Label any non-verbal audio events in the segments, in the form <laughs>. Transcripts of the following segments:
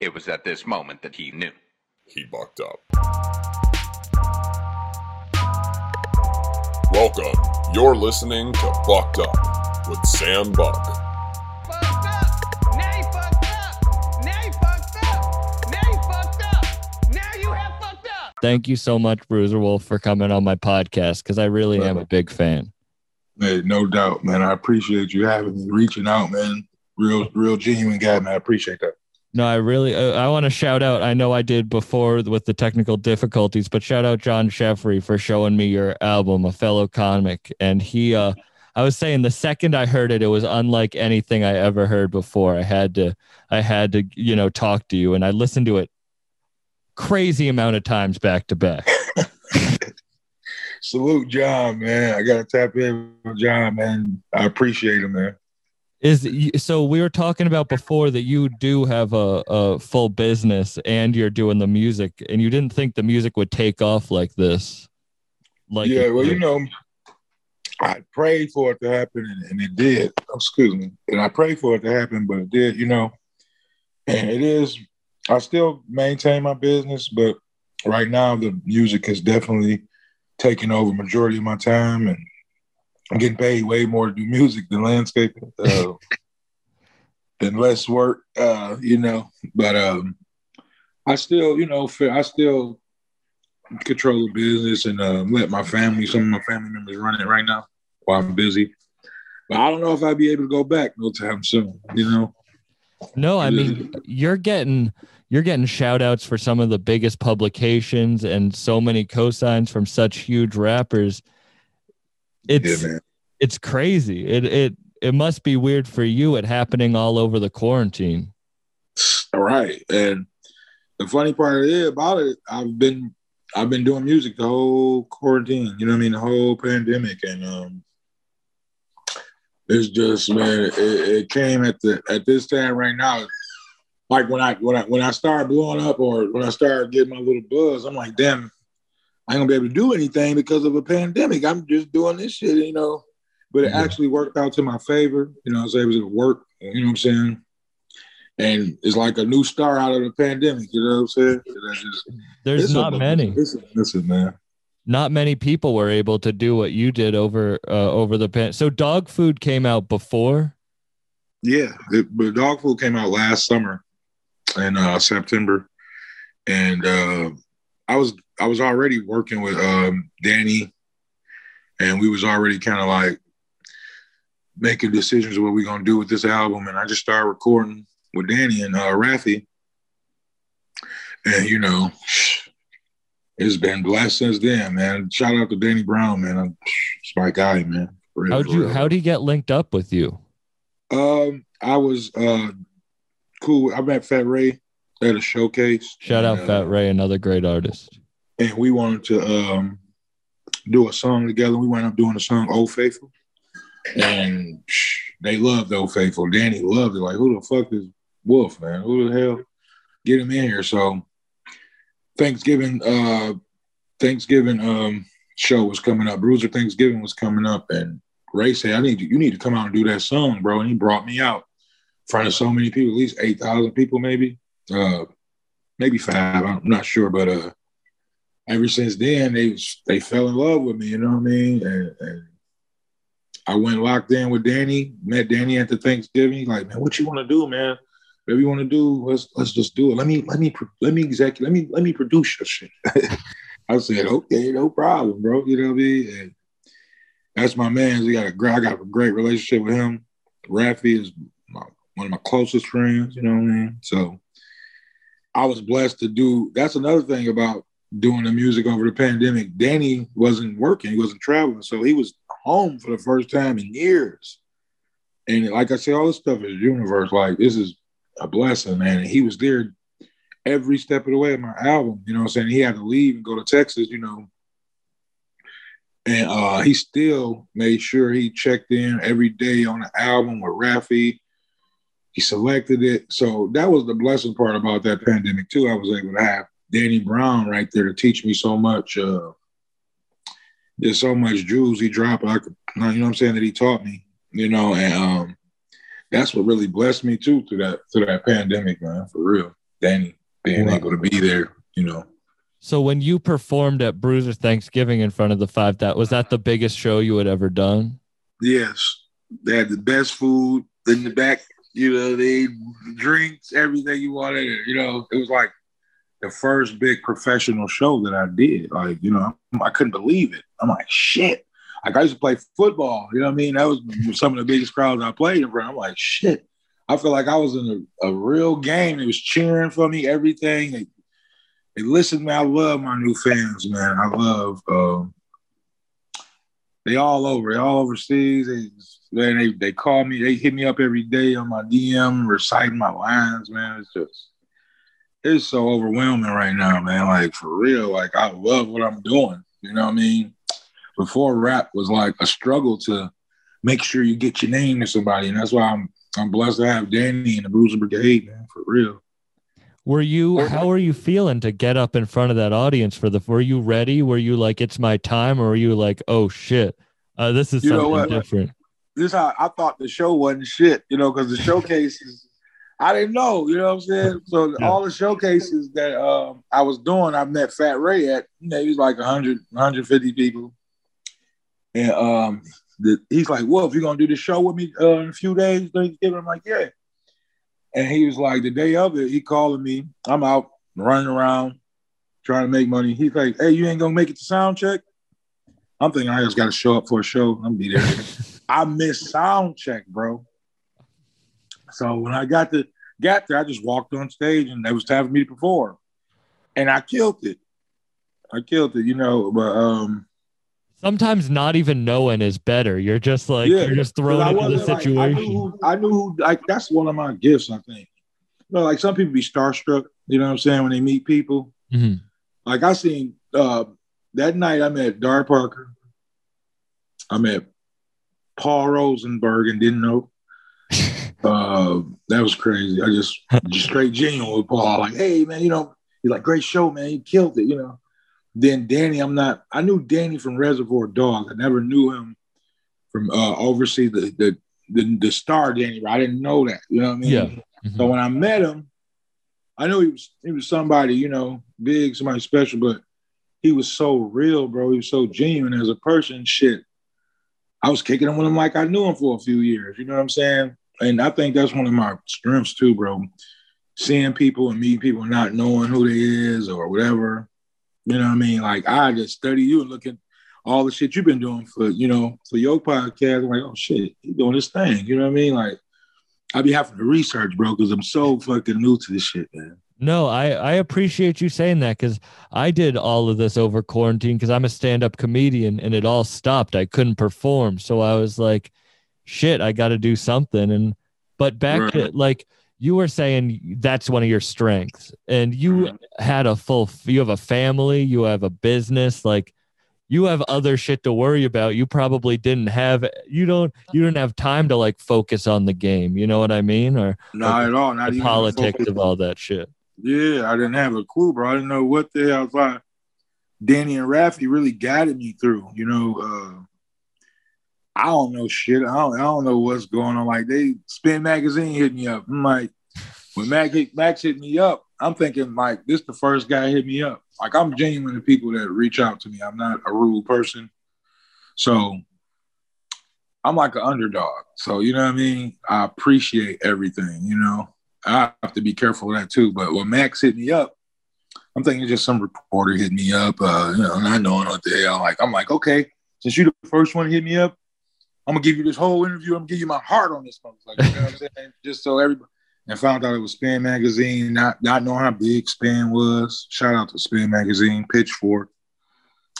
It was at this moment that he knew. He bucked up. Welcome. You're listening to Bucked Up with Sam Buck. fucked up. Now you fucked up. Now you fucked up. Now you fucked up. Now you have fucked up. Thank you so much, Bruiser Wolf, for coming on my podcast because I really am a big fan. Hey, no doubt, man. I appreciate you having me, reaching out, man. Real, real genuine guy, man. I appreciate that. No, I really, uh, I want to shout out. I know I did before with the technical difficulties, but shout out John Sheffrey for showing me your album, a fellow comic. And he, uh, I was saying the second I heard it, it was unlike anything I ever heard before. I had to, I had to, you know, talk to you, and I listened to it crazy amount of times back to back. <laughs> <laughs> Salute, John, man. I gotta tap in with John, man. I appreciate him, man. Is so we were talking about before that you do have a, a full business and you're doing the music, and you didn't think the music would take off like this. Like yeah, well, you know, I prayed for it to happen, and, and it did. Oh, excuse me, and I prayed for it to happen, but it did. You know, and it is. I still maintain my business, but right now the music is definitely taking over majority of my time, and I'm getting paid way more to do music than landscaping, uh, <laughs> and less work. Uh, you know, but um, I still, you know, I still control the business and uh, let my family, some of my family members run it right now while I'm busy. But I don't know if I'll be able to go back no time soon. You know, No, I mean you're getting you're getting shout outs for some of the biggest publications and so many cosigns from such huge rappers. It's yeah, it's crazy. It it it must be weird for you it happening all over the quarantine. All right. And the funny part about it, I've been I've been doing music the whole quarantine, you know what I mean, the whole pandemic. And um it's just man, it, it came at the at this time right now. Like when I when I when I started blowing up or when I started getting my little buzz, I'm like, damn, I ain't gonna be able to do anything because of a pandemic. I'm just doing this shit, you know. But it Yeah. actually worked out to my favor. You know, I was able to work, you know what I'm saying? And it's like a new star out of the pandemic, you know what I'm saying? Just- There's not many. Listen, listen, man. Not many people were able to do what you did over uh, over the pan. So dog food came out before. Yeah, it, but dog food came out last summer in uh, September, and uh, I was I was already working with um, Danny, and we was already kind of like making decisions what we gonna do with this album, and I just started recording with Danny and uh, Raphy, and you know. It's been blessed since then, man. Shout out to Danny Brown, man. I'm, it's my guy, man. Real, How'd you how'd he get linked up with you? Um, I was uh cool. I met Fat Ray at a showcase. Shout out and, Fat uh, Ray, another great artist. And we wanted to um do a song together. We wound up doing a song "Old Faithful," and they loved "Old Faithful." Danny loved it. Like, who the fuck is Wolf, man? Who the hell? Get him in here. So Thanksgiving, uh Thanksgiving um show was coming up. Bruiser Thanksgiving was coming up, and Ray said, "I need you. You need to come out and do that song, bro." And he brought me out in front of so many people, at least eight thousand people, maybe, uh, maybe five. I'm not sure, but uh, ever since then, they they fell in love with me. You know what I mean? And, and I went locked in with Danny. Met Danny at the Thanksgiving. Like, man, what you want to do, man? Whatever you want to do, let's let's just do it. Let me let me let me execute. Let me let me produce your shit. <laughs> I said, okay, no problem, bro. You know what I mean? And that's my man. We got a great, I got a great relationship with him. Raphy is my, one of my closest friends. You know what I mean? So I was blessed to do. That's another thing about doing the music over the pandemic. Danny wasn't working; he wasn't traveling, so he was home for the first time in years. And like I said, all this stuff is universe. Like this is a blessing, man. And he was there every step of the way of my album. You know what I'm saying? He had to leave and go to Texas, you know. And uh, he still made sure he checked in every day on the album with Raphy. He selected it. So that was the blessing part about that pandemic, too. I was able to have Danny Brown right there to teach me so much. Uh, there's so much jewels he dropped. I could, you know what I'm saying, that he taught me, you know, and um, that's what really blessed me too through that through that pandemic, man, for real. Danny being Wow. able to be there, you know. So when you performed at Bruiser Thanksgiving in front of the five, that was that the biggest show you had ever done? Yes, they had the best food in the back. You know, they drinks, everything you wanted. You know, it was like the first big professional show that I did. Like, you know, I couldn't believe it. I'm like, shit. Like I used to play football. You know what I mean? That was some of the biggest crowds I played in front. I'm like, shit. I feel like I was in a, a real game. They was cheering for me, everything. They, they listened me. I love my new fans, man. I love um, they all over, they all overseas. They, man, they they call me, they hit me up every day on my DM, reciting my lines, man. It's just it's so overwhelming right now, man. Like for real. Like I love what I'm doing. You know what I mean? Before rap was like a struggle to make sure you get your name to somebody. And that's why I'm I'm blessed to have Danny and the Bruiser Brigade, man, for real. Were you how were you feeling to get up in front of that audience for the were you ready? Were you like it's my time or were you like, oh shit, uh, this is You know something what? different? this how I thought the show wasn't shit, you know, because the showcases, I didn't know, you know what I'm saying? So Yeah. all the showcases that um, I was doing, I met Fat Ray at, you know, he was like 100, 150 people. And um, the, he's like, well, if you're going to do the show with me uh, in a few days, Thanksgiving, I'm like, yeah. And he was like, the day of it, he calling me. I'm out running around trying to make money. He's like, hey, you ain't going to make it to sound check? I'm thinking I just got to show up for a show. I'm be there. <laughs> I missed sound check, bro. So when I got to got there, I just walked on stage and it was time for me to perform. And I killed it. I killed it, you know, but um Sometimes not even knowing is better. You're just like Yeah, you're just thrown into the wasn't, like- I situation. knew, who, I knew who like that's one of my gifts, I think. You know, like some people be starstruck, you know what I'm saying, when they meet people. Mhm. Like I seen uh that night I met Dar Parker. I met Paul Rosenberg and didn't know. Uh, that was crazy. I just, just straight genuine with Paul. Like, hey man, you know, he's like, great show, man. You killed it, you know. Then Danny, I'm not. I knew Danny from Reservoir Dogs. I never knew him from uh, overseas. The the the, the star Danny. I didn't know that. You know what I mean? Yeah. Mhm. So when I met him, I knew he was he was somebody, you know, big, somebody special, but he was so real, bro. He was so genuine as a person. Shit. I was kicking him with him like I knew him for a few years. You know what I'm saying? And I think that's one of my strengths too, bro. Seeing people and meeting people not knowing who they is or whatever. You know what I mean? Like I just study you and look at all the shit you've been doing for, you know, for your podcast. I'm like, oh shit, he doing this thing. You know what I mean? Like I be having to research, bro, because I'm so fucking new to this shit, man. No, I, I appreciate you saying that because I did all of this over quarantine because I'm a stand up comedian and it all stopped. I couldn't perform. So I was like, shit, I got to do something. And, but back to like you were saying, that's one of your strengths. And you Mhm. had a full, you have a family, you have a business, like you have other shit to worry about. You probably didn't have, you don't, you didn't have time to like focus on the game. You know what I mean? Or Not at all. Not the even politics focus. of all that shit. Yeah, I didn't have a clue, bro. I didn't know what the hell. was Like Danny and Raphy really guided me through. You know, uh, I don't know shit. I don't. I don't know what's going on. Like they Spin Magazine hit me up. I'm like, when hit, Max hit me up, I'm thinking like this the first guy hit me up. Like I'm genuine to people that reach out to me. I'm not a rude person, so I'm like an underdog. So you know what I mean. I appreciate everything. You know. I have to be careful of that too. But when Max hit me up, I'm thinking just some reporter hit me up, uh, you know, not knowing what the hell. Like, I'm like, okay, since you the first one hit me up, I'm gonna give you this whole interview. I'm gonna give you my heart on this motherfucker. You know what I'm saying? <laughs> Just so everybody and found out it was Spin Magazine, not not knowing how big Spin was. Shout out to Spin Magazine, Pitchfork.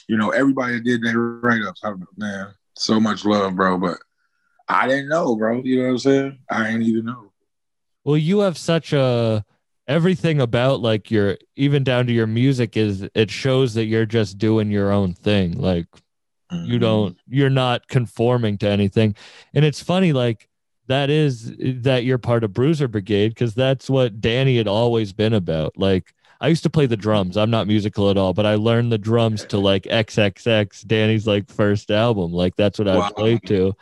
You know, everybody that did their write ups. Man, so much love, bro. But I didn't know, bro. You know what I'm saying? I didn't even know. Well, you have such a everything about like your even down to your music is it shows that you're just doing your own thing. Like you don't mm-hmm. you're not conforming to anything. And it's funny like that is that you're part of Bruiser Brigade because that's what Danny had always been about. Like I used to play the drums. I'm not musical at all, but I learned the drums to like XXX, Danny's like first album. Like that's what I played to.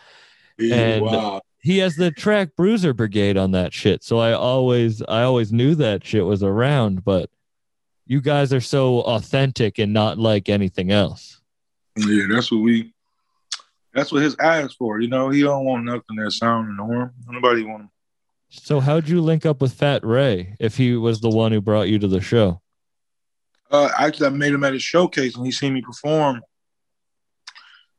And- wow. he has the track Bruiser Brigade on that shit. So I always I always knew that shit was around, but you guys are so authentic and not like anything else. Yeah, that's what we. That's what his eyes for. You know, he don't want nothing that sound norm. Nobody want him. So how'd you link up with Fat Ray if he was the one who brought you to the show? Uh, actually, I met him at a showcase and he seen me perform.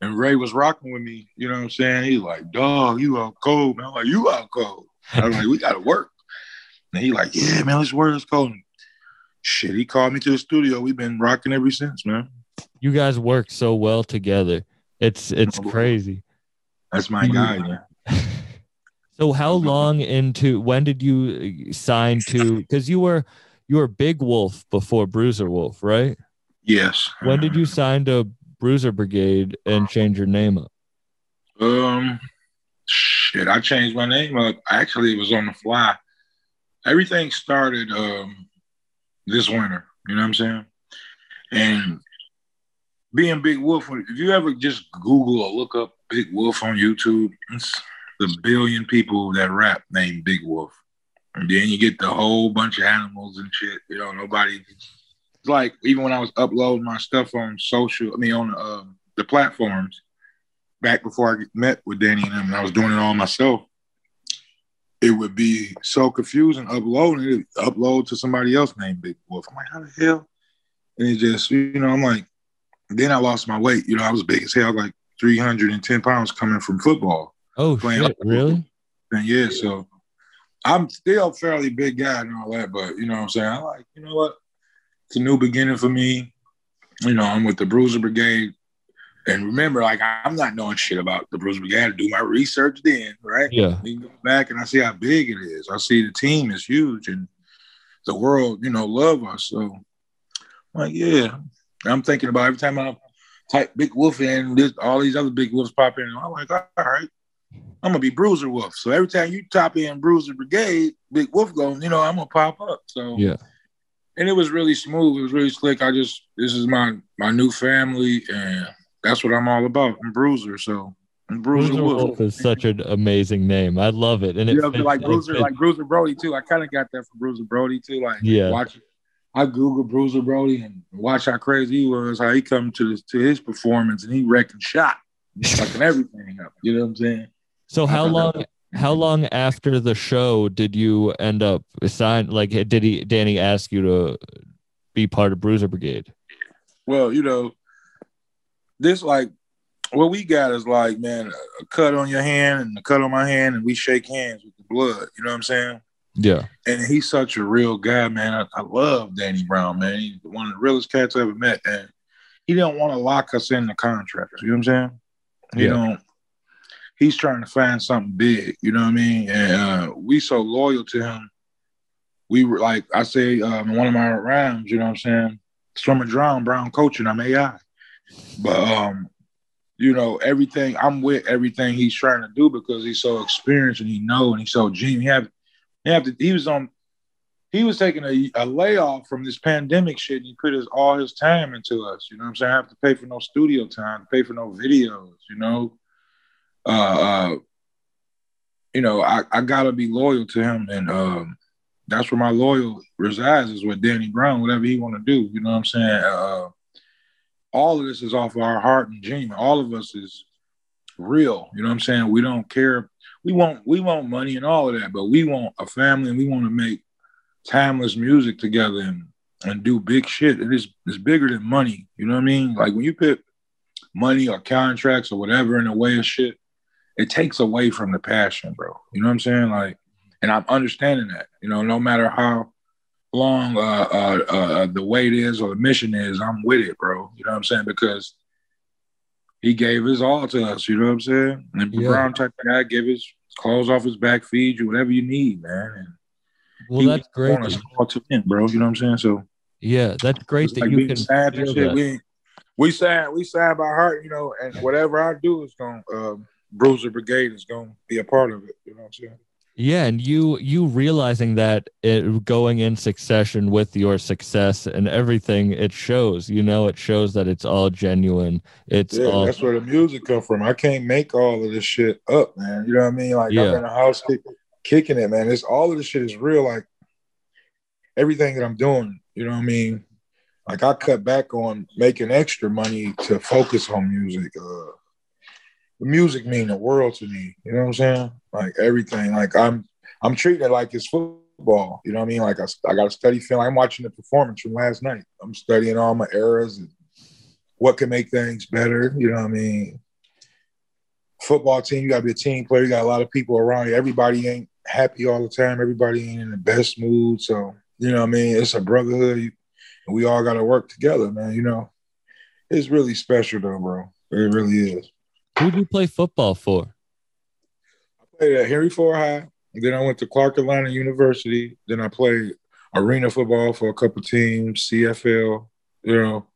And Ray was rocking with me. You know what I'm saying? He like, dog, you out cold, man. I'm like, you out cold. I was like, we gotta work. And he like, yeah, man, let's work. Let's go. And shit, he called me to the studio. We've been rocking ever since, man. You guys work so well together. It's it's crazy. That's my guy. <laughs> So how long into when did you sign to because you were you were Big Wolf before Bruiser Wolf, right? Yes. When did you sign to Bruiser Brigade and change your name up? Um, shit, I changed my name up. Actually, it was on the fly. Everything started um this winter. You know what I'm saying? And being Big Wolf, if you ever just Google or look up Big Wolf on YouTube, it's the billion people that rap named Big Wolf. And then you get the whole bunch of animals and shit. You know, nobody. It's like even when I was uploading my stuff on social, I mean on uh, the platforms, back before I met with Danny and him, and I was doing it all myself. It would be so confusing uploading it, upload to somebody else named Big Wolf. I'm like, how the hell? And it just, you know, I'm like, then I lost my weight. You know, I was big as hell, like 310 pounds coming from football. Oh Playing shit, really? And yeah, so I'm still a fairly big guy and all that, but you know what I'm saying? I like, you know what? It's a new beginning for me. You know, I'm with the Bruiser Brigade. And remember, like I'm not knowing shit about the Bruiser Brigade. I had to do my research then, right? Yeah. Then go back and I see how big it is. I see the team is huge and the world, you know, love us. So I'm like, yeah. I'm thinking about every time I type Big Wolf in, this, all these other Big Wolves pop in. I'm like, all right, I'm gonna be Bruiser Wolf. So every time you top in Bruiser Brigade, Big Wolf going, you know, I'm gonna pop up. So Yeah. and it was really smooth. It was really slick. I just this is my my new family, and that's what I'm all about. I'm Bruiser, so I'm Bruiser, Bruiser Wolf. Wolf is such an amazing name. I love it. And it You know, fits- like Bruiser, like Bruiser Brody too. I kind of got that from Bruiser Brody too. Like, Yeah. watch. I Google Bruiser Brody and watch how crazy he was, how he come to this, to his performance, and he wrecking shot, fucking everything up. You know what I'm saying? So how long how long after the show did you end up assigned like did he Danny ask you to be part of Bruiser Brigade? Well, you know, this like what we got is like, man, a cut on your hand and a cut on my hand, and we shake hands with the blood. You know what I'm saying? Yeah. and he's such a real guy, man. I, I love Danny Brown, man. He's one of the realest cats I ever met, and he don't want to lock us in the contract. You know what I'm saying? He Yeah. don't. He's trying to find something big. You know what I mean? And uh, we so loyal to him. We were like I say um, in one of my rhymes. You know what I'm saying? Swim and drown, brown coaching. I'm AI, but um, you know everything. I'm with everything he's trying to do because he's so experienced and he know and he's so genius. He have to, he was on he was taking a, a layoff from this pandemic shit and he put his all his time into us. You know what I'm saying? I have to pay for no studio time, pay for no videos, you know. Uh uh you know, I, I gotta be loyal to him and um that's where my loyal resides is with Danny Brown, whatever he wanna do. You know what I'm saying? Uh all of this is off our heart and dream. All of us is real. You know what I'm saying? We don't care we want we want money and all of that, but we want a family and we want to make timeless music together and and do big shit. It is it's bigger than money. You know what I mean? Like when you put money or contracts or whatever in the way of shit, it takes away from the passion, bro. You know what I'm saying? Like, and I'm understanding that. You know, no matter how long uh, uh, uh, the weight is or the mission is, I'm with it, bro. You know what I'm saying? Because he gave his all to us. You know what I'm saying? And Yeah. Brown type of guy give his clothes off his back, feed you whatever you need, man. And Well, that's great. all to win, bro. You know what I'm saying? So Yeah, that's great that like you can and feel shit. that. We we signed we signed by heart, you know, and whatever I do is gonna um, Bruiser Brigade is gonna be a part of it. You know what I'm saying? Yeah, and you you realizing that it going in succession with your success and everything, it shows. You know, it shows that it's all genuine. It's Yeah, all that's where the music come from. I can't make all of this shit up, man. You know what I mean? Like Yeah. I'm in the house kick, kicking it, man. It's all of this shit is real. Like everything that I'm doing, you know what I mean? Like I cut back on making extra money to focus on music. Uh the music mean the world to me. You know what I'm saying? Like everything. Like I'm I'm treating it like it's football. You know what I mean? Like I, I got to study film. I'm watching the performance from last night. I'm studying all my errors and what can make things better. You know what I mean? Football team, you got to be a team player. You got a lot of people around you. Everybody ain't happy all the time. Everybody ain't in the best mood. So, you know what I mean? It's a brotherhood. We all got to work together, man. You know, it's really special, though, bro. It really is. Who do you play football for? I played at Henry Ford High. Then I went to Clark Atlanta University. Then I played arena football for a couple teams, CFL, you know.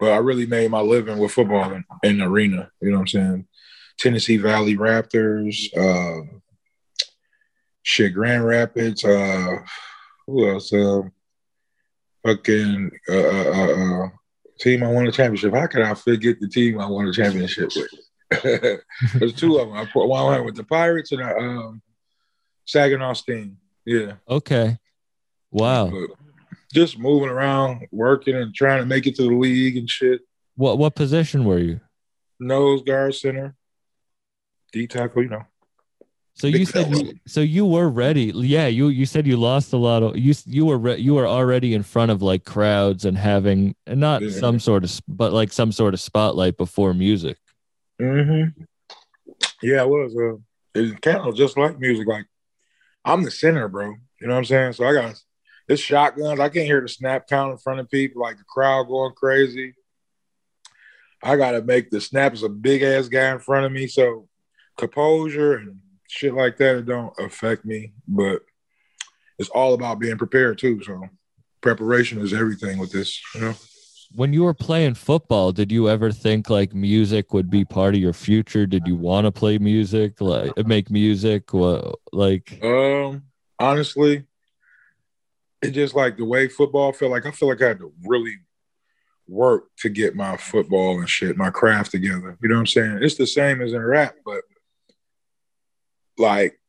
But I really made my living with football in, in arena. You know what I'm saying? Tennessee Valley Raptors, uh, shit, Grand Rapids, uh, who else? Uh, fucking uh, uh, uh, team I won a championship. How could I forget the team I won a championship with? There's two of them. I put one went with the Pirates and uh, um, Saginaw Sting. Yeah. Okay. Wow. But just moving around, working and trying to make it to the league and shit. What what position were you? Nose guard center, D tackle, you know. So Big you said you, so you were ready. Yeah, you you said you lost a lot of you you were re, you were already in front of like crowds and having and not Yeah. some sort of but like some sort of spotlight before music. Mm-hmm. Yeah, it was. Uh, it kind of just like music. Like I'm the center, bro. You know what I'm saying? So I got this shotguns. I can't hear the snap count in front of people, like the crowd going crazy. I gotta make the snap a big ass guy in front of me. So composure and shit like that, it don't affect me. But it's all about being prepared too. So preparation is everything with this, you know. When you were playing football, did you ever think like music would be part of your future? Did you want to play music, like make music? Like Um, honestly, it just like the way football felt like I feel like I had to really work to get my football and shit, my craft together. You know what I'm saying? It's the same as in rap, but like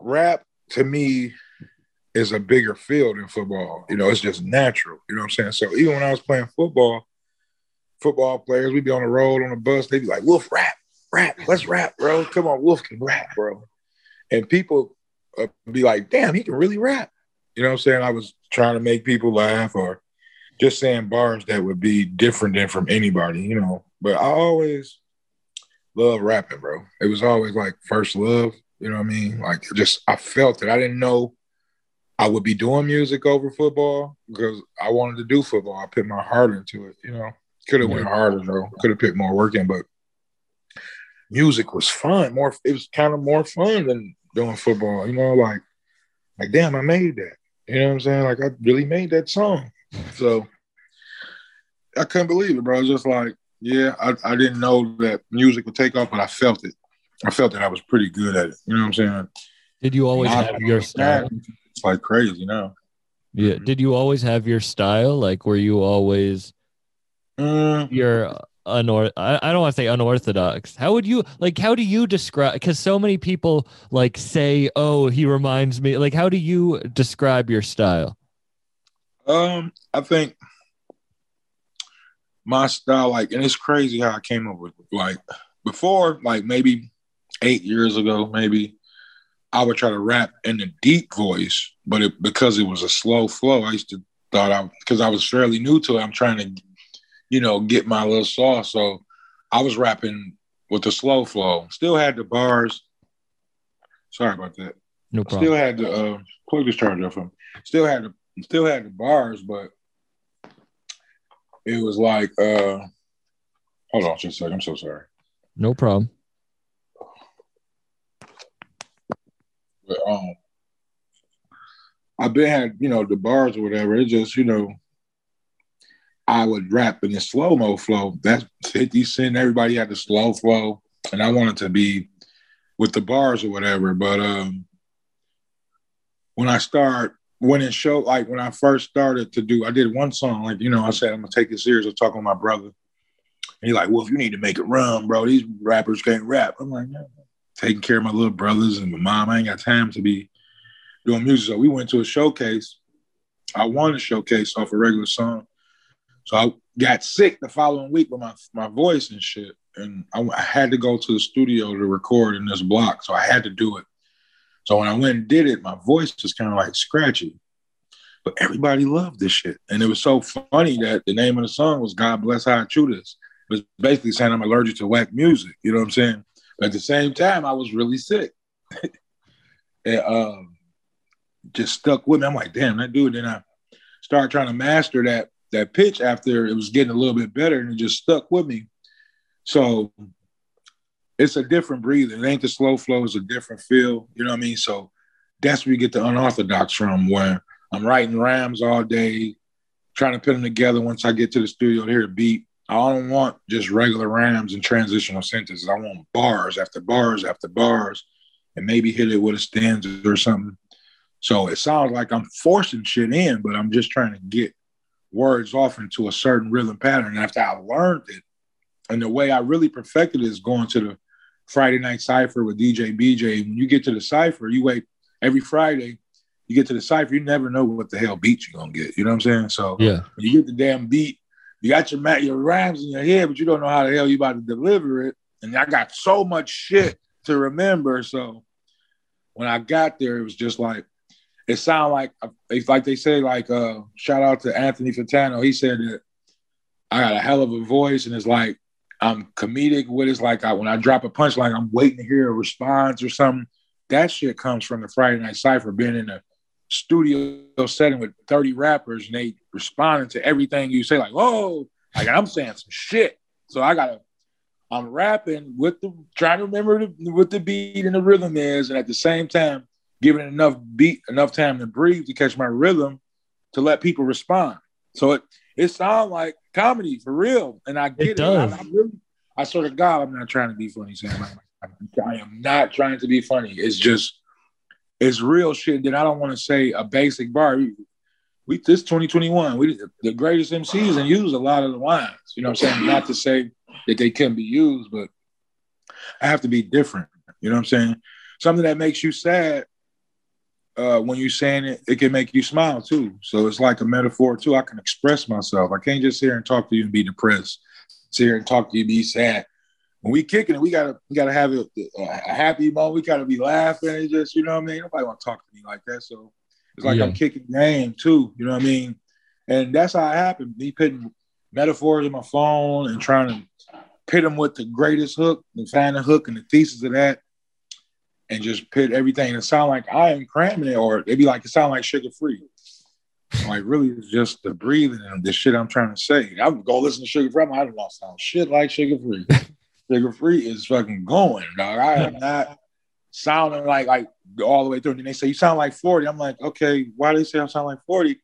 rap to me is a bigger field than football. You know, it's just natural. You know what I'm saying? So even when I was playing football, football players, we'd be on the road on the bus, they'd be like, Wolf, rap, rap, let's rap, bro. Come on, Wolf can rap, bro. And people uh, be like, damn, he can really rap. You know what I'm saying? I was trying to make people laugh or just saying bars that would be different than from anybody, you know. But I always love rapping, bro. It was always like first love, you know what I mean? Like just I felt it. I didn't know I would be doing music over football because I wanted to do football. I put my heart into it, you know. Could have went harder though. Could have put more work in, but music was fun. More it was kind of more fun than doing football, you know, like like damn, I made that. You know what I'm saying? Like I really made that song. So I couldn't believe it, bro. It was just like, yeah, I, I didn't know that music would take off, but I felt it. I felt that I was pretty good at it. You know what I'm saying? did you always Now, have your style? It's like crazy now. Yeah. Mhm. Did you always have your style? Like were you always Mm, you're unor I, I don't want to say unorthodox. How would you like how do you describe because so many people like say, Oh, he reminds me like how do you describe your style? Um, I think my style, like, and it's crazy how I came up with like before, like maybe eight years ago, maybe I would try to rap in a deep voice, but it because it was a slow flow, I used to thought I because I was fairly new to it, I'm trying to, you know, get my little sauce. So I was rapping with the slow flow. Still had the bars. Sorry about that. No problem. Still had the uh, plug this charger up from. Still had the still had the bars, but it was like uh hold on just a second. I'm so sorry. No problem. But um I've been had, you know, the bars or whatever. It just, you know, I would rap in the slow mo flow. That's 50 Cent, everybody had the slow flow. And I wanted to be with the bars or whatever. But um when I start when it showed, like when I first started to do, I did one song like you know I said I'm gonna take it serious. I was talking with my brother, and he like, well, if you need to make it run, bro, these rappers can't rap. I'm like, yeah. Taking care of my little brothers and my mom. I ain't got time to be doing music. So we went to a showcase. I won a showcase off a regular song. So I got sick the following week with my my voice and shit, and I, I had to go to the studio to record in this block. So I had to do it. So when I went and did it, my voice was kind of like scratchy. But everybody loved this shit. And it was so funny that the name of the song was God Bless How I Chew This. It was basically saying I'm allergic to whack music. You know what I'm saying? At the same time, I was really sick. <laughs> and um, just stuck with me. I'm like, damn, that dude. Then I started trying to master that that pitch after it was getting a little bit better and it just stuck with me. So it's a different breathing. It ain't the slow flow, it's a different feel. You know what I mean? So that's where you get the unorthodox from, where I'm writing rhymes all day, trying to put them together once I get to the studio hear the beat. I don't want just regular rhymes and transitional sentences. I want bars after bars after bars and maybe hit it with a stanza or something. So it sounds like I'm forcing shit in, but I'm just trying to get words off into a certain rhythm pattern. And After I learned it, and the way I really perfected it is going to the Friday night cipher with DJ BJ. When you get to the cipher, you wait every Friday. You get to the cipher, you never know what the hell beat you're gonna get. You know what I'm saying? So Yeah. you get the damn beat, you got your ma- your rhymes in your head, but you don't know how the hell you about to deliver it. And I got so much shit <laughs> to remember. So when I got there, it was just like it sounded like it's like they say, like uh shout out to Anthony Fantano. He said that I got a hell of a voice, and it's like I'm comedic with it. It's like I, when I drop a punchline, I'm waiting to hear a response or something. That shit comes from the Friday Night Cipher, being in a studio setting with 30 rappers and they responding to everything you say, like, whoa, like I'm saying some shit. So I gotta, I'm rapping with the trying to remember the, what the beat and the rhythm is, and at the same time giving it enough beat, enough time to breathe to catch my rhythm to let people respond. So it it sounds like comedy for real, and I get it. does. I, I really, I swear to God, I'm not trying to be funny, Sam. I am not trying to be funny. It's just it's real shit that I don't want to say a basic bar. We, we this 2021, we the greatest MCs and use a lot of the lines. You know what I'm saying? Not to say that they couldn't be used, but I have to be different. You know what I'm saying? Something that makes you sad uh, when you're saying it, it can make you smile too. So it's like a metaphor too. I can express myself. I can't just sit here and talk to you and be depressed. Sit here and talk to you, and be sad. When we kicking it, we gotta we gotta have a, a happy moment. We gotta be laughing. Just you know what I mean. Nobody want to talk to me like that. So it's like Yeah. I'm kicking game too. You know what I mean? And that's how it happened. Me putting metaphors in my phone and trying to pit them with the greatest hook and find the hook and the thesis of that and just pit everything. It sound like I am cramming it, or it'd be like it sound like Suga Free. Like really, it's just the breathing and the shit I'm trying to say. I would go listen to Suga Free. I don't to sound shit like Suga Free. <laughs> Suga Free is fucking going, dog. I am <laughs> not sounding like like all the way through. And they say you sound like 40. I'm like, okay, why do they say I sound like 40?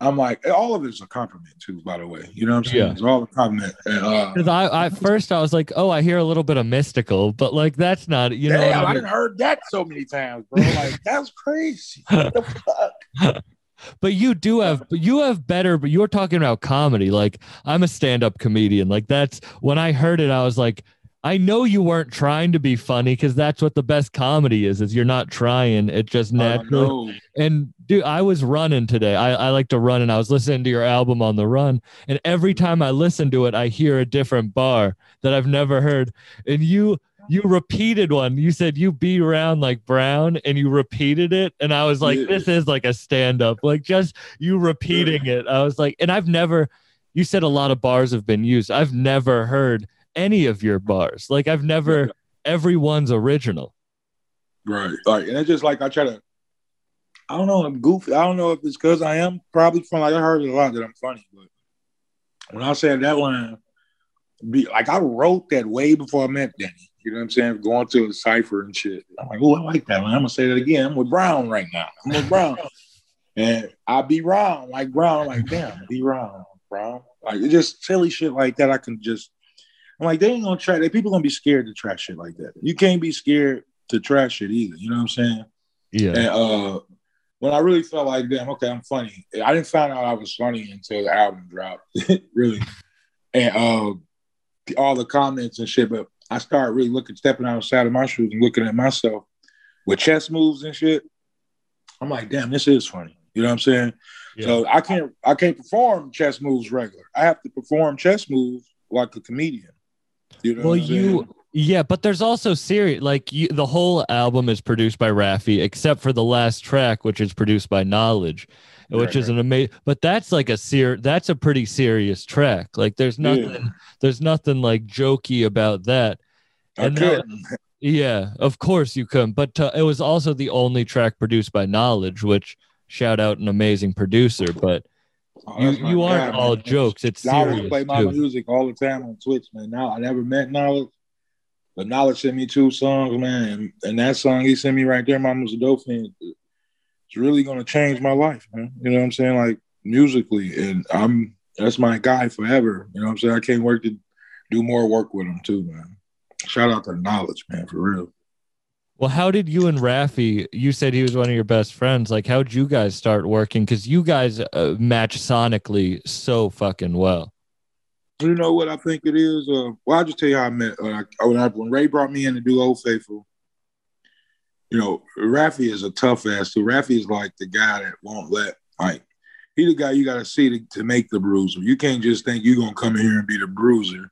I'm like, all of it's a compliment too, by the way. You know what I'm saying? Yeah. It's all a compliment. And, uh, Because I, I first I was like, oh, I hear a little bit of Mystikal, but like that's not, you know. Damn, what I I mean? didn't heard that so many times, bro. Like that's crazy. <laughs> What the fuck? But you do have, you have better. But you're talking about comedy. Like I'm a stand-up comedian. Like that's when I heard it, I was like, I know you weren't trying to be funny because that's what the best comedy is. Is you're not trying. It just oh, naturally. Oh, no. And dude, I was running today. I, I like to run, and I was listening to your album on the run. And every time I listen to it, I hear a different bar that I've never heard. And you you repeated one. You said you be around like Brown, and you repeated it. And I was like, Yeah. this is like a stand up. Like just you repeating it. I was like, and I've never. You said a lot of bars have been used. I've never heard any of your bars. Like I've never. Yeah. Everyone's original. Right. Like, and it's just like I try to. I don't know. I'm goofy. I don't know if it's because I am probably funny. Like I heard a lot that I'm funny, but when I said that line, be like I wrote that way before I met Danny. You know what I'm saying? Going to a cipher and shit. I'm like, oh, I like that line. I'm gonna say that again. I'm with Brown right now. I'm with Brown, <laughs> and I be Brown like Brown. I'm like, damn, be Brown, Brown. Like it's just silly shit like that. I can just. I'm like, they ain't gonna try. They people gonna be scared to try shit like that. You can't be scared to try shit either. You know what I'm saying? Yeah. And uh, when I really felt like, damn, okay, I'm funny. I didn't find out I was funny until the album dropped, <laughs> really, and uh, all the comments and shit. But I started really looking, stepping outside of my shoes and looking at myself with chess moves and shit. I'm like, damn, this is funny. You know what I'm saying? So I can't, I can't perform chess moves regular. I have to perform chess moves like a comedian. You know? Well, what I'm saying? Yeah, but there's also serious like you, the whole album is produced by Raphy, except for the last track, which is produced by Knowledge, which Right, is an amazing. But that's like a ser- that's a pretty serious track. Like there's Yeah. nothing there's nothing like jokey about that. I and couldn't. Yeah, of course you couldn't. But uh, it was also the only track produced by Knowledge, which shout out an amazing producer. But Oh, you you aren't all man. jokes. It's serious play my too. music all the time on Twitch, man. Now I never met Knowledge, but Knowledge sent me two songs, man. And, that song he sent me right there, Mama's a Fiend. It's really gonna change my life, man. You know what I'm saying? Like musically, and I'm that's my guy forever. You know what I'm saying? I can't work to do more work with him too, man. Shout out to Knowledge, man, for real. Well, how did you and Raphy? You said he was one of your best friends. Like, how'd you guys start working? Because you guys uh, match sonically so fucking well. You know what I think it is? Uh, well, I'll just tell you how I met. Uh, when, I, when Ray brought me in to do Old Faithful, you know, Raphy is a tough ass too. Raphy is like the guy that won't let, like, he the guy you got to see to, make the bruiser. You can't just think you're going to come in here and be the bruiser,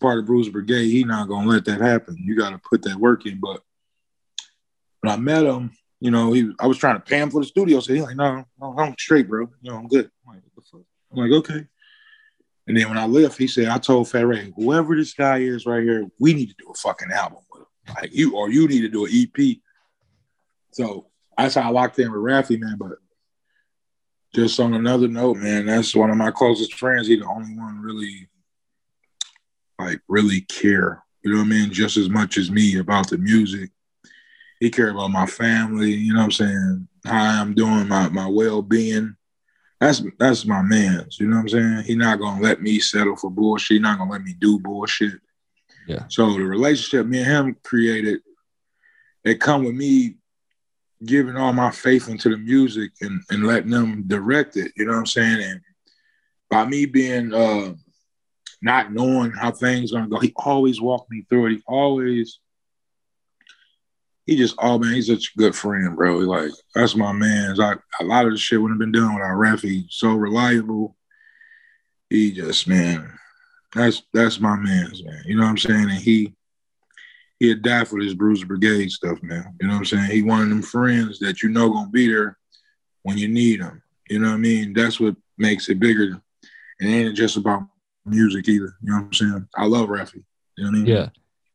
part of bruiser brigade. He not going to let that happen. You got to put that work in. But when I met him, you know, he I was trying to pay him for the studio. So he's like, no, no, I'm straight, bro. You know, I'm good. I'm like? I'm like, okay. And then when I left, he said, I told Ray, whoever this guy is right here, we need to do a fucking album with him. Like you or you need to do an EP. So that's how I locked in with Raphy, man. But just on another note, man, that's one of my closest friends. He the only one really like really care. You know what I mean? Just as much as me about the music. He care about my family, you know what I'm saying? How I'm doing, my my well being that's that's my man's. You know what I'm saying? He not gonna let me settle for bullshit. He not gonna let me do bullshit. Yeah. So the relationship me and him created, it come with me giving all my faith into the music and, and letting them direct it. You know what I'm saying? And by me being uh not knowing how things gonna go, he always walked me through it. He always he just oh man, he's such a good friend, bro. He like that's my man. Like a lot of the shit wouldn't have been done without Raphy. So reliable. He just man, that's that's my man's man. You know what I'm saying? And he he'd die for this Bruiser Brigade stuff, man. You know what I'm saying? He one of them friends that you know gonna be there when you need him. You know what I mean? That's what makes it bigger. And it ain't just about music either. You know what I'm saying? I love Raphy. You know what I mean? Yeah.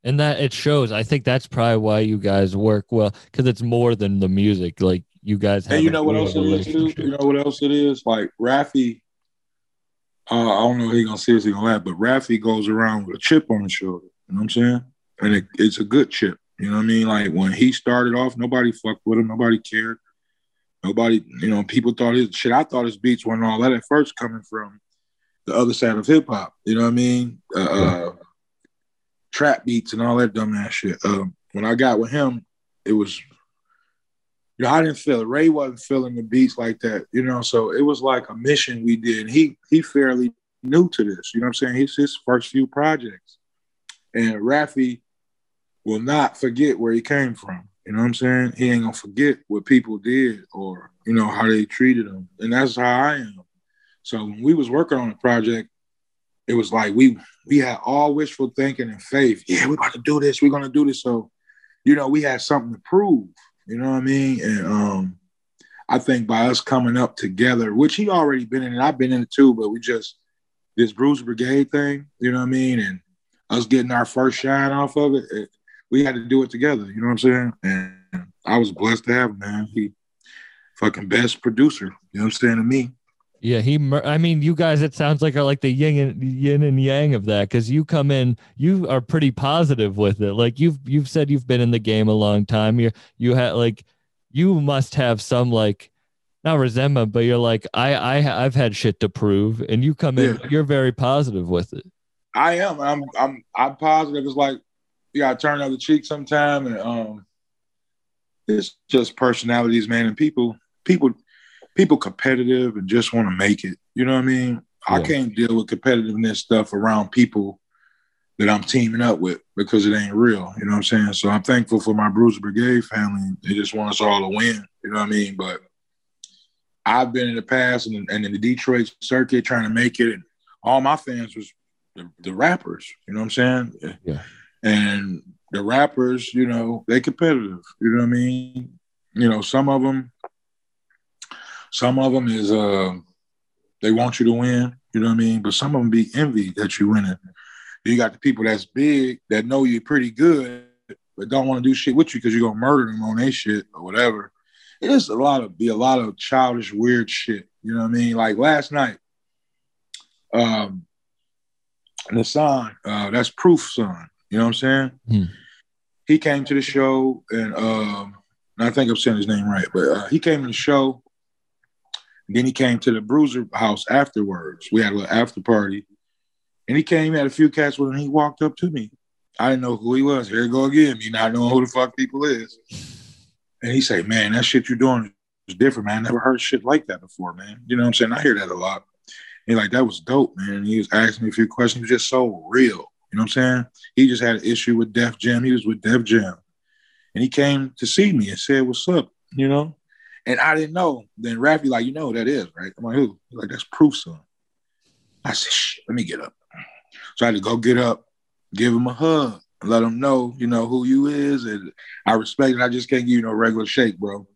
And that it shows. I think that's probably why you guys work well because it's more than the music. Like you guys have. And you know what else it is too? You know what else it is? Like Raphy, uh, I don't know if he gonna seriously gonna laugh, but Raphy goes around with a chip on his shoulder. You know what I'm saying? And it, it's a good chip. You know what I mean? Like when he started off, nobody fucked with him. Nobody cared. Nobody, you know, people thought his shit. I thought his beats weren't all that at first coming from the other side of hip hop. You know what I mean? Uh, uh, trap beats and all that dumbass shit. Um, when I got with him, it was you know, I didn't feel it. Ray wasn't feeling the beats like that, you know. So it was like a mission we did. He he fairly new to this, you know what I'm saying? He's his first few projects. And Raphy will not forget where he came from. You know what I'm saying? He ain't gonna forget what people did or, you know, how they treated him. And that's how I am. So when we was working on the project, it was like we we had all wishful thinking and faith. Yeah, we're about to do this, we're gonna do this. So, you know, we had something to prove. You know what I mean? And um, I think by us coming up together, which he already been in, and I've been in it too, but we just this Bruce Brigade thing, you know what I mean? And us getting our first shine off of it, it we had to do it together. You know what I'm saying? And I was blessed to have him, man. He fucking best producer. You know what I'm saying to me? Yeah, he. mur- I mean, you guys. It sounds like are like the yin and yin and yang of that because you come in, you are pretty positive with it. Like you've you've said you've been in the game a long time. You you had like you must have some like not resentment, but you're like I I I've had shit to prove, and you come in, Yeah. you're very positive with it. I am. I'm. I'm. I'm positive. It's like you gotta turn the other cheek sometime, and um, it's just personalities, man, and people. people people competitive and just want to make it. You know what I mean? I can't deal with competitiveness stuff around people that I'm teaming up with because it ain't real. You know what I'm saying? So I'm thankful for my Bruiser Brigade family. They just want us all to win. You know what I mean? But I've been in the past and, and in the Detroit circuit trying to make it, and all my fans was the, the rappers. You know what I'm saying? Yeah. And the rappers, you know, they competitive. You know what I mean? You know, some of them, some of them is uh, they want you to win. You know what I mean? But some of them be envy that you winning. You got the people that's big that know you're pretty good, but don't want to do shit with you because you're gonna murder them on their shit or whatever. It is a lot of be a lot of childish, weird shit. You know what I mean? Like last night, um, the son, uh, that's Proof son. You know what I'm saying? Hmm. He came to the show, and um, I think I'm saying his name right, but uh, he came to the show. Then he came to the Bruiser house afterwards. We had a little after party. And he came, had a few cats with him. He walked up to me. I didn't know who he was. Here you go again, me not knowing who the fuck people is. And he said, Man, that shit you're doing is different, man. I never heard shit like that before, man. You know what I'm saying? I hear that a lot. He like, that was dope, man. He was asking me a few questions. He was just so real. You know what I'm saying? He just had an issue with Def Jam. He was with Def Jam. And he came to see me and said, What's up? You know? And I didn't know. Then Raphy, like, you know who that is, right? I'm like, who? He's like, that's proof son. I said, shit, let me get up. So I had to go get up, give him a hug, let him know, you know, who you is. And I respect it. I just can't give you no regular shake, bro.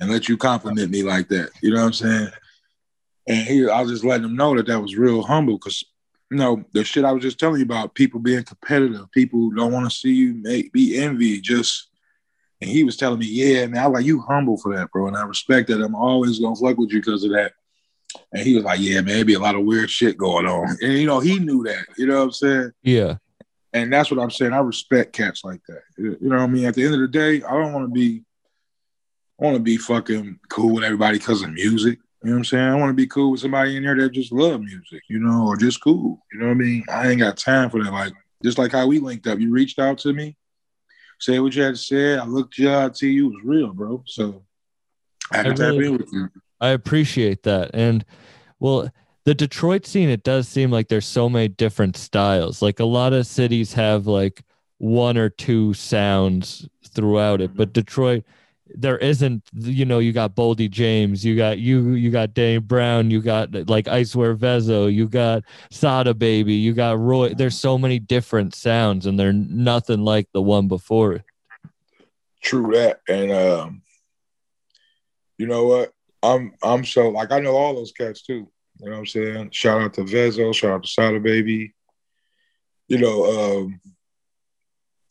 And let you compliment me like that. You know what I'm saying? And he, I was just letting him know that that was real humble because, you know, the shit I was just telling you about, people being competitive, people don't want to see you make be envy, just and he was telling me, yeah, man, I was like, you humble for that, bro. And I respect that. I'm always gonna fuck with you because of that. And he was like, yeah, man, be a lot of weird shit going on. And you know, he knew that. You know what I'm saying? Yeah. And that's what I'm saying. I respect cats like that. You know what I mean? At the end of the day, I don't want to be I want to be fucking cool with everybody because of music. You know what I'm saying? I want to be cool with somebody in here that just love music, you know, or just cool. You know what I mean? I ain't got time for that. Like just like how we linked up. You reached out to me, said what you had to say. I looked you out to you. It was real, bro. So I had to I tap really- in with you. I appreciate that. And well, the Detroit scene, it does seem like there's so many different styles. Like a lot of cities have like one or two sounds throughout it, but mm-hmm. Detroit, there isn't, you know, you got Boldy James, you got you, you got Danny Brown, you got like Icewear Vezo, you got Sada Baby, you got Roy. There's so many different sounds, and they're nothing like the one before it. True that. And um, you know what? I'm I'm so like I know all those cats too. You know what I'm saying? Shout out to Vezo, shout out to Sada Baby. You know, um,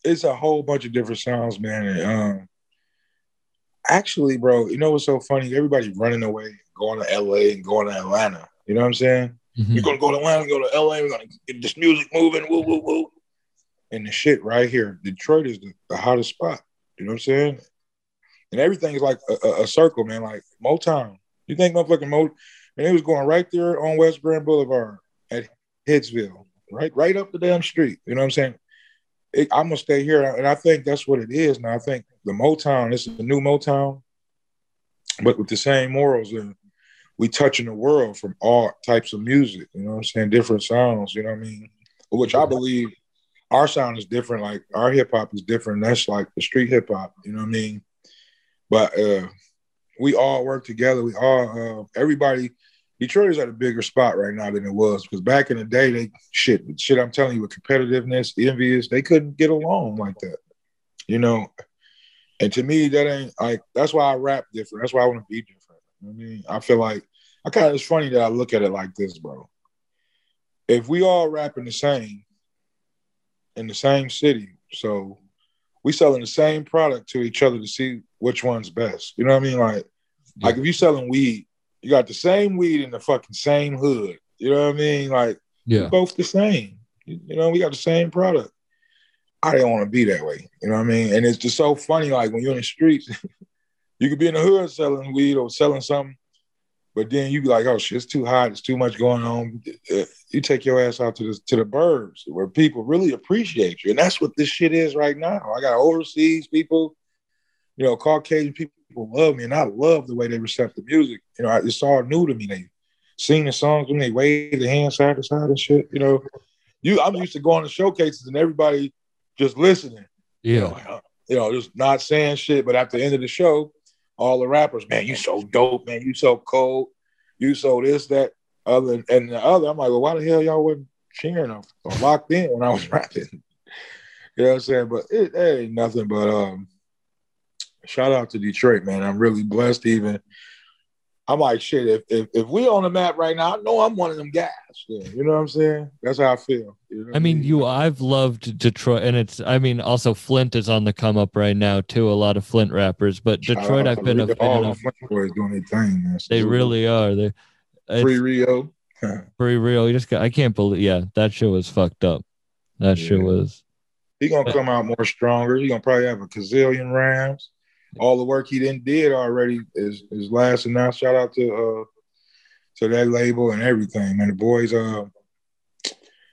it's a whole bunch of different sounds, man. And, um, actually, bro, you know what's so funny? Everybody's running away, going to LA and going to Atlanta. You know what I'm saying? Mhm. We're gonna go to Atlanta, go to LA, we're gonna get this music moving, woo, woo, woo. And the shit right here, Detroit is the, the hottest spot. You know what I'm saying? And everything is like a, a, a circle, man. Like Motown. You think motherfucking Mo and it was going right there on West Grand Boulevard at Hitsville, right, right up the damn street. You know what I'm saying? It, I'm gonna stay here, and I think that's what it is. Now I think the Motown, this is the new Motown, but with the same morals, and we touching the world from all types of music. You know what I'm saying? Different sounds. You know what I mean? Which I believe our sound is different. Like our hip hop is different. That's like the street hip hop. You know what I mean? But uh, we all work together. We all, uh, everybody. Detroit is at a bigger spot right now than it was because back in the day, they shit, shit. I'm telling you, with competitiveness, envious, they couldn't get along like that. You know, and to me, that ain't like that's why I rap different. That's why I want to be different. You know I mean, I feel like I kind of it's funny that I look at it like this, bro. If we all rapping the same in the same city, so we selling the same product to each other to see which one's best. You know what I mean? Like, like if you selling weed, you got the same weed in the fucking same hood. You know what I mean? Like, Yeah. both the same. You, you know, we got the same product. I didn't want to be that way. You know what I mean? And it's just so funny. Like when you're in the streets, <laughs> you could be in the hood selling weed or selling something, but then you be like, "Oh shit, it's too hot. It's too much going on." Uh, You take your ass out to the to the burbs where people really appreciate you, and that's what this shit is right now. I got overseas people you know, Caucasian people love me, and I love the way they recept the music. You know, it's all new to me. They sing the songs when they wave their hands side to side and shit. You know, you I'm used to going to showcases and everybody just listening. You know, Yeah. like, uh, you know, just not saying shit. But at the end of the show, all the rappers, man, you so dope, man, you so cold, you so this, that, other, and the other. I'm like, well, why the hell y'all wasn't cheering or, or locked in when I was <laughs> rapping? You know what I'm saying? But it, it ain't nothing but um shout out to Detroit, man. I'm really blessed even. I'm like shit. If if, if we on the map right now, I know I'm one of them guys. Yeah, you know what I'm saying? That's how I feel. You know I mean, you. I've loved Detroit, and it's. I mean, also Flint is on the come up right now too. A lot of Flint rappers, but Detroit, I've been a Rio. all fan the of. Flint boys doing their thing, man. They really are. They free Rio. <laughs> pretty real. You just got. I can't believe. Yeah, that shit was fucked up. That shit was. He gonna come out more stronger. He gonna probably have a gazillion rams. All the work he didn't did already is is lasting now. Shout out to uh to that label and everything, man. The boys uh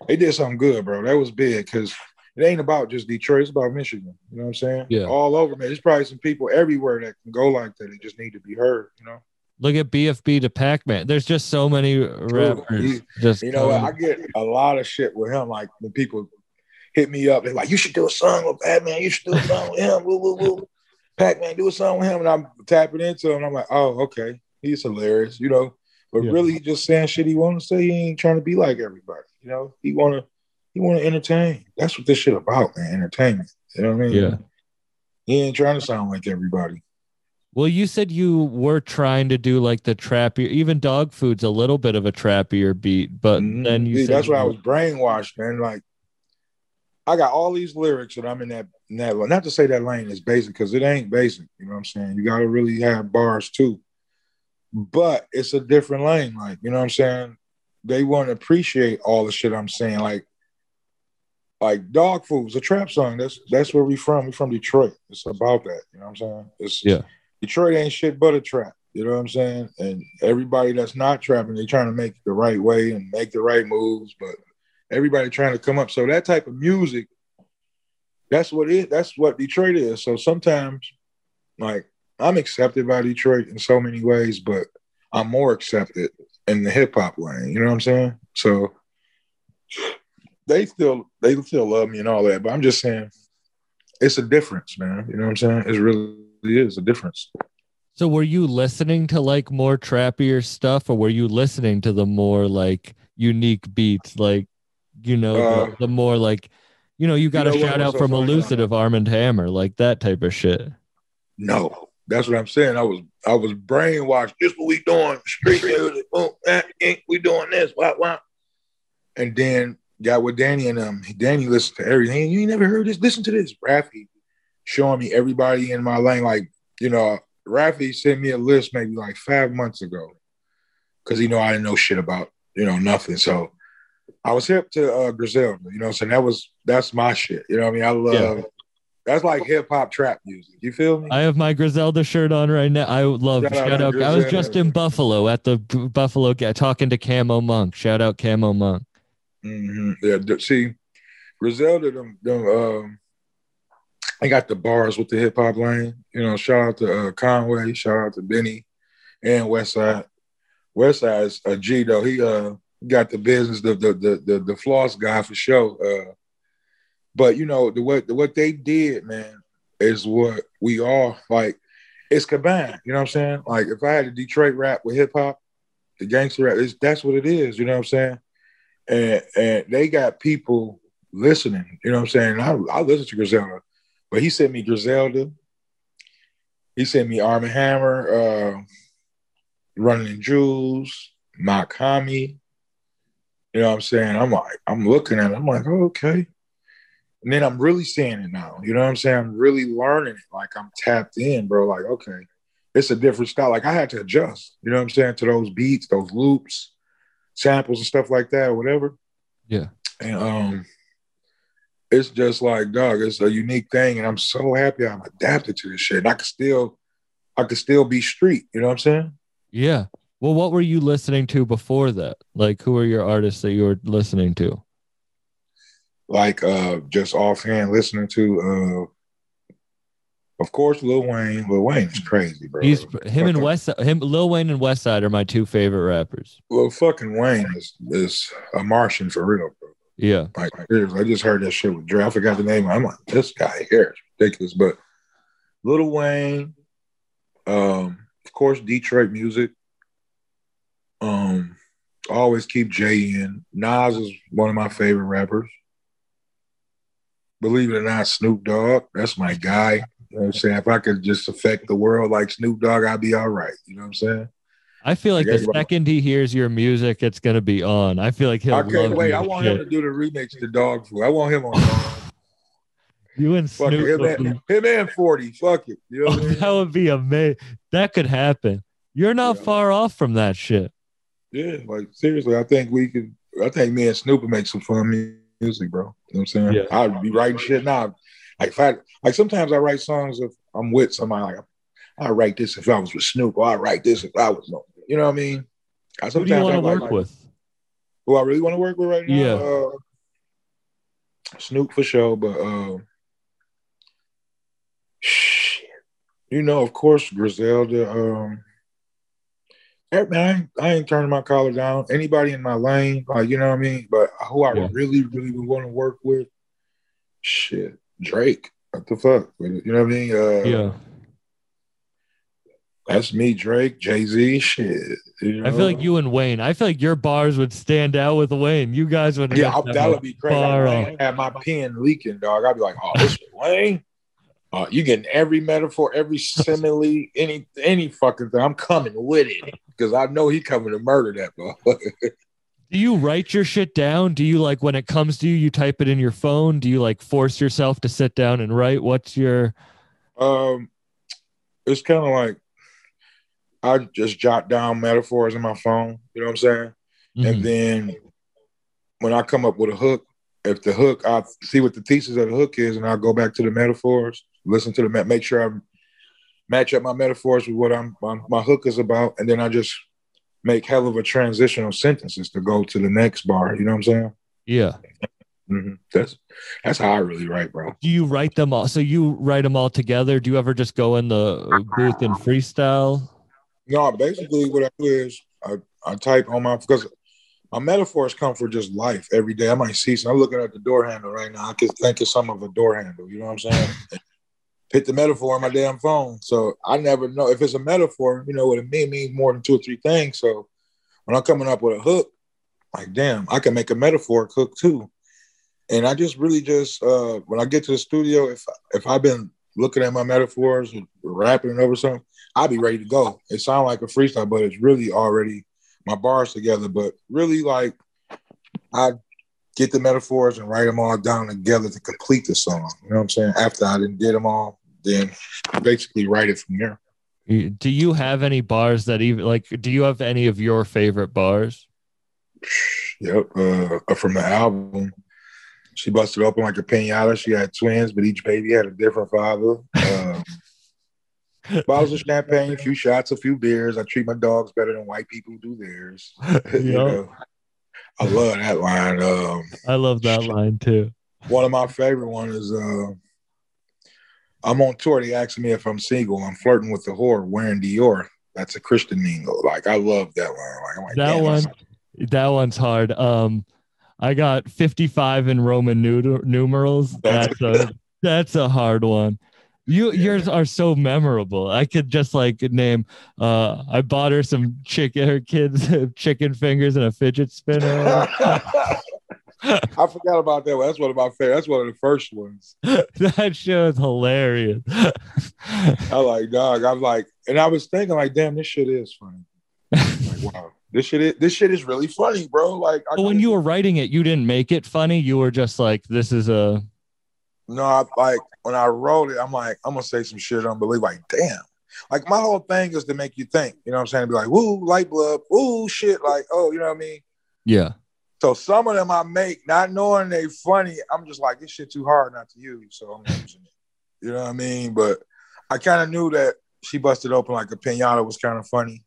they did something good, bro. That was big because it ain't about just Detroit, it's about Michigan. You know what I'm saying? Yeah. All over, man. There's probably some people everywhere that can go like that. They just need to be heard, you know. Look at BFB Da Packman. There's just so many rappers. He- just You know, what? I get a lot of shit with him. Like when people hit me up, they're like, "You should do a song with Packman. You should do a song with him." Woo, woo, woo. Packman, do a song with him, and I'm tapping into him. I'm like, "Oh, okay, he's hilarious," you know. But Yeah. really, he just saying shit he want to say. He ain't trying to be like everybody, you know. He wanna he wanna entertain. That's what this shit about, man. Entertainment. You know what I mean? Yeah. He ain't trying to sound like everybody. Well, you said you were trying to do like the trappier, even dog food's a little bit of a trappier beat, but Mhm. then you See, said that's why I was brainwashed, man. Like I got all these lyrics and I'm in that in that not to say that lane is basic because it ain't basic. You know what I'm saying? You gotta really have bars too. But it's a different lane, like you know what I'm saying? They want to appreciate all the shit I'm saying. Like like dog food's a trap song. That's that's where we from. We from Detroit. It's about that. You know what I'm saying? It's Yeah. Detroit ain't shit but a trap. You know what I'm saying? And everybody that's not trapping, they trying to make it the right way and make the right moves, but everybody trying to come up. So that type of music, that's what it that's what Detroit is. So sometimes like I'm accepted by Detroit in so many ways, but I'm more accepted in the hip hop lane. You know what I'm saying? So they still they still love me and all that, but I'm just saying it's a difference, man. You know what I'm saying? It really is a difference. So were you listening to like more trappier stuff or were you listening to the more like unique beats like you know Uh, the, the more like you know you got know a shout was out so from funny? Elucidative Armand Hammer like that type of shit. No, that's what I'm saying. I was I was brainwashed. This what we doing? Street music. Boom, we doing this. Wow, wow. And then got with Danny and um Danny listened to everything. You ain't never heard this. Listen to this. Raphy showing me everybody in my lane. Like, you know, Raphy sent me a list maybe like five months ago. Cause he know I didn't know shit about, you know, nothing. So I was hip to uh Griselda, you know, so that was that's my shit. You know what I mean? I love that's like hip hop trap music. You feel me? I have my Griselda shirt on right now. I love Shout shout to out. I was just in Buffalo at the Buffalo talking to Camo Monk. Shout out Camo Monk. hmm Yeah, see, Griselda, them, them, um, I got the bars with the hip hop lane. You know, shout out to uh, Conway, shout out to Benny, and Westside. Westside's a G though. He uh got the business, the the the the, the floss guy for sure. Uh, but you know the what the, what they did, man, is what we all like. It's combined. You know what I'm saying? Like if I had a Detroit rap with hip hop, the gangster rap, that's what it is. You know what I'm saying? and and they got people listening. You know what I'm saying? I I listen to Griselda, but he sent me Griselda. He sent me Armand Hammer, uh, Run the Jewels, Mach-Hommy. You know what I'm saying? I'm like, I'm looking at it. I'm like, oh, okay. And then I'm really seeing it now. You know what I'm saying? I'm really learning it. Like I'm tapped in, bro. Like, okay, it's a different style. Like I had to adjust, you know what I'm saying, to those beats, those loops samples and stuff like that whatever. Yeah. And um it's just like dog, it's a unique thing. And I'm so happy I'm adapted to this shit. And I could still I could still be street, you know what I'm saying? Yeah. Well, what were you listening to before that? Like, who are your artists that you were listening to? Like uh just offhand listening to uh, Of course, Lil Wayne. Lil Wayne's crazy, bro. He's him and West him Lil Wayne and West Side are my two favorite rappers. Lil fucking Wayne is is a Martian for real, bro. Yeah. Like I just heard that shit with Dre. I forgot the name. I'm like, this guy here is ridiculous. But Lil Wayne, um, of course, Detroit music. Um, always keep Jay in. Nas is one of my favorite rappers. Believe it or not, Snoop Dogg, that's my guy. You know what I'm saying? If I could just affect the world like Snoop Dogg, I'd be all right. You know what I'm saying? I feel like Yeah, the second he hears your music, it's gonna be on. I feel like he'll I can't wait. I want shit. him to do the remix to Dog Food. I want him on <laughs> You and Fuck it. Snoop. Him, and, him and 40. Fuck it. You know Oh, I <laughs> mean? that would be amazing. That could happen. You're not Yeah. far off from that shit. Yeah, like seriously, I think we could. I think me and Snoop would make some fun music, bro. You know what I'm saying? Yeah. I'd be writing shit now. Like if I like sometimes I write songs if I'm with somebody. Like I write this if I was with Snoop, or I write this if I was. You know what I mean? I Who do you sometimes want I to work like, with? Who I really want to work with right now? Yeah. Uh, Snoop for sure, but uh, shit. You know, of course, Griselda. Um, man, I ain't, I ain't turning my collar down. Anybody in my lane, like you know what I mean. But who I Yeah. really, really would want to work with, shit, Drake. What the fuck? You know what I mean? Uh, Yeah. that's me, Drake, Jay Z. Shit. you I feel like you and Wayne. I feel like your bars would stand out with Wayne. You guys would. Yeah, I, that would be crazy. I'd have my pen leaking, dog. I'd be like, oh, this Wayne. Uh, you getting every metaphor, every simile, any any fucking thing. I'm coming with it because I know he coming to murder that motherfucker. <laughs> Do you write your shit down? Do you like when it comes to you, you type it in your phone? Do you like force yourself to sit down and write? What's your um, it's kind of like I just jot down metaphors in my phone. You know what I'm saying? Mhm. And then when I come up with a hook, if the hook, I see what the thesis of the hook is, and I'll go back to the metaphors, listen to the make sure I match up my metaphors with what I'm my, my hook is about, and then I just make hell of a transitional sentences to go to the next bar. You know what I'm saying? yeah? hmm That's that's how I really write, bro. Do you write them all? So you write them all together? Do you ever just go in the booth and freestyle? No, basically what I do is I, I type on my because my metaphors come for just life every day. I might see some. I'm looking at the door handle right now. I can think of some of a door handle. You know what I'm saying? <laughs> Hit the metaphor on my damn phone. So I never know if it's a metaphor. You know what it mean means more than two or three things. So when I'm coming up with a hook, like damn, I can make a metaphor hook too. And I just really just uh when I get to the studio, if if I've been looking at my metaphors and rapping over something. I'll be ready to go. It sounds like a freestyle, but it's really already my bars together. But really, like I get the metaphors and write them all down together to complete the song. You know what I'm saying? After I didn't get them all, then basically write it from there. Do you have any bars that even like? Do you have any of your favorite bars? Yep. Uh, from the album, she busted open like a pinata. She had twins, but each baby had a different father. Um, <laughs> bottles of champagne, a few shots, a few beers. I treat my dogs better than white people do theirs. <laughs> You know? I love that line. Um, I love that line too. one of my favorite ones is uh, I'm on tour. They asked me if I'm single. I'm flirting with the whore wearing Dior. That's a Christian mingle. Like I love that one. Like, like, That one, that one's hard. Um, I got 55 in Roman nu- numerals. That's- That's a that's a hard one. You Yeah. yours are so memorable. I could just like name. Uh, I bought her some chicken. Her kids <laughs> chicken fingers and a fidget spinner. <laughs> <laughs> I forgot about that one. That's one of my favorite. That's one of the first ones. <laughs> that show is hilarious. I like dog. I'm like, and I was thinking like, damn, this shit is funny. Like, wow, this shit is this shit is really funny, bro. Like, I when you were writing it, you didn't make it funny. You were just like, "This is a No, I, like when I wrote it, I'm like, I'm gonna say some shit unbelievable. Like, damn. Like my whole thing is to make you think. You know what I'm saying? Be like, woo, light bulb, woo, shit. Like, oh, you know what I mean? yeah." So some of them I make, not knowing they funny. I'm just like, this shit too hard not to use, so I'm using it. You know what I mean? But I kind of knew that she busted open like a pinata was kind of funny.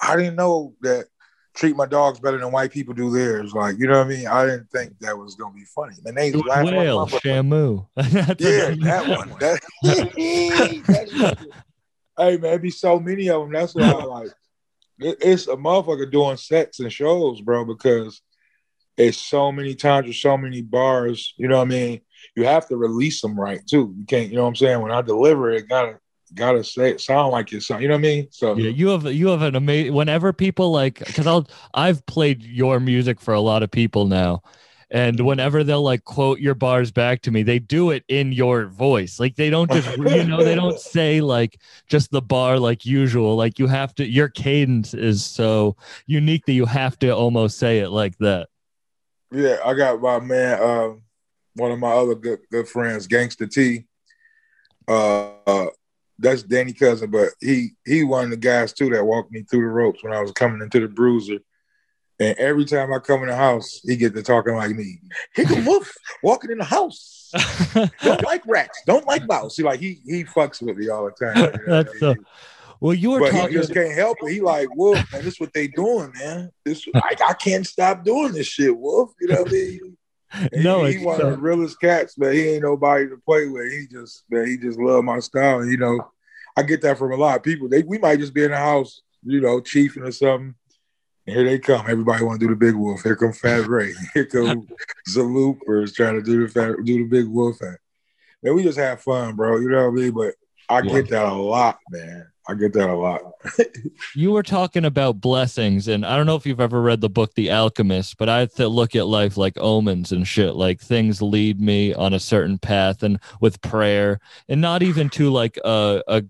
I didn't know that treat my dogs better than white people do theirs. Like, you know what I mean? I didn't think that was gonna be funny. And they laughed Whale. Shamu. <laughs> Yeah, that one. <laughs> That, <laughs> hey man, be so many of them. That's why I like it- it's a motherfucker doing sets and shows, bro, because it's so many times there's so many bars. You know what I mean? You have to release them right too. You can't, you know what I'm saying? When I deliver it, gotta gotta say it sound like it's. You know what I mean? So Yeah, you have you have an amazing. Whenever people like, because I'll I've played your music for a lot of people now, and whenever they'll like quote your bars back to me, they do it in your voice. Like they don't just you know they don't <laughs> say like just the bar like usual. Like you have to. Your cadence is so unique that you have to almost say it like that. Yeah, I got my man, uh, one of my other good good friends, Gangsta T. Uh, uh, that's Danny cousin, but he he one of the guys too that walked me through the ropes when I was coming into the bruiser. And every time I come in the house, he get to talking like me. He can wolf walking in the house. Don't <laughs> like rats. Don't like mouse. He like he he fucks with me all the time. you know That's uh, so. Well, you were but talking. he just can't help it. He like Wolf, man. This what they doing, man. This like I can't stop doing this shit, Wolf. You know what I mean? <laughs> And No, he, he one so- of the realest cats, man. He ain't nobody to play with. He just man, he just love my style. You know, I get that from a lot of people. They we might just be in the house, you know, chiefing or something. Here they come. Everybody want to do the big wolf. Here come Fat Ray. <laughs> Here come ZelooperZ trying to do the fat, do the big wolf. And man, we just have fun, bro. You know what I mean? But I Yeah. get that a lot, man. I get that a lot. <laughs> you were talking about blessings and i don't know if you've ever read the book the alchemist but i th- look at life like omens and shit like things lead me on a certain path and with prayer and not even to like a a,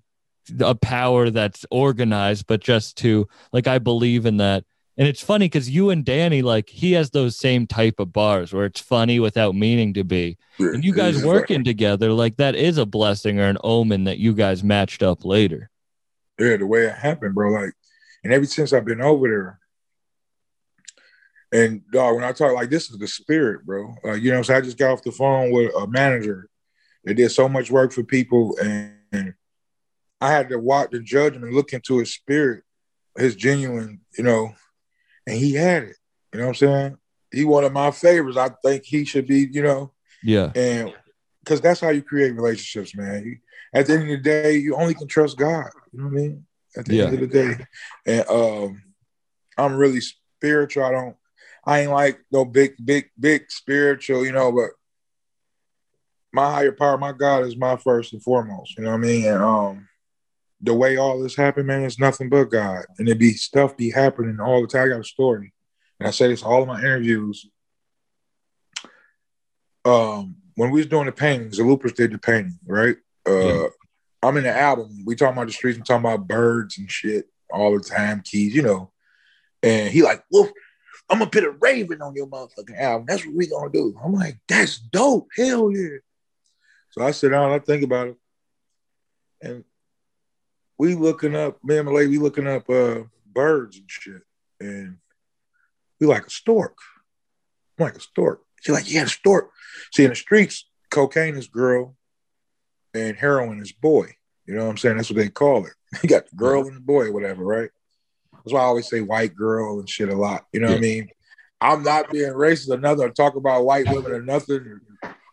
a power that's organized but just to like i believe in that and it's funny because you and danny like he has those same type of bars where it's funny without meaning to be and you guys working together like that is a blessing or an omen that you guys matched up later Yeah, the way it happened, bro. Like, and ever since I've been over there, and dog, when I talk like this is the spirit, bro. Like, you know, so I just got off the phone with a manager that did so much work for people, and, and I had to watch the judge and look into his spirit, his genuine, you know, and he had it. You know what I'm saying? He one of my favorites. I think he should be, you know, yeah and because that's how you create relationships, man. You, at the end of the day, you only can trust God. You know what I mean? At the end of the day, and um, I'm really spiritual. I don't. I ain't like no big, big, big spiritual, you know. But my higher power, my God, is my first and foremost. You know what I mean? And um, the way all this happened, man, it's nothing but God. And it be stuff be happening all the time. I got a story, and I say this all of my interviews um when we was doing the paintings, the Loopers did the painting, right? Uh Yeah. I'm in the album. We talking about the streets, we talking about birds and shit all the time, keys, you know. And he like, Wolf, I'm gonna put a raven on your motherfucking album. That's what we gonna do. I'm like, that's dope. Hell yeah. So I sit down, I think about it. And we looking up, me and my lady, we looking up uh birds and shit. And we like a stork. I'm like a stork. She's like, yeah, a stork. See, in the streets, cocaine is girl and heroin is boy. You know what I'm saying? That's what they call it. <laughs> You got the girl and the boy, whatever, right? That's why I always say white girl and shit a lot. You know what I mean? I'm not being racist or nothing or talk about white women or nothing.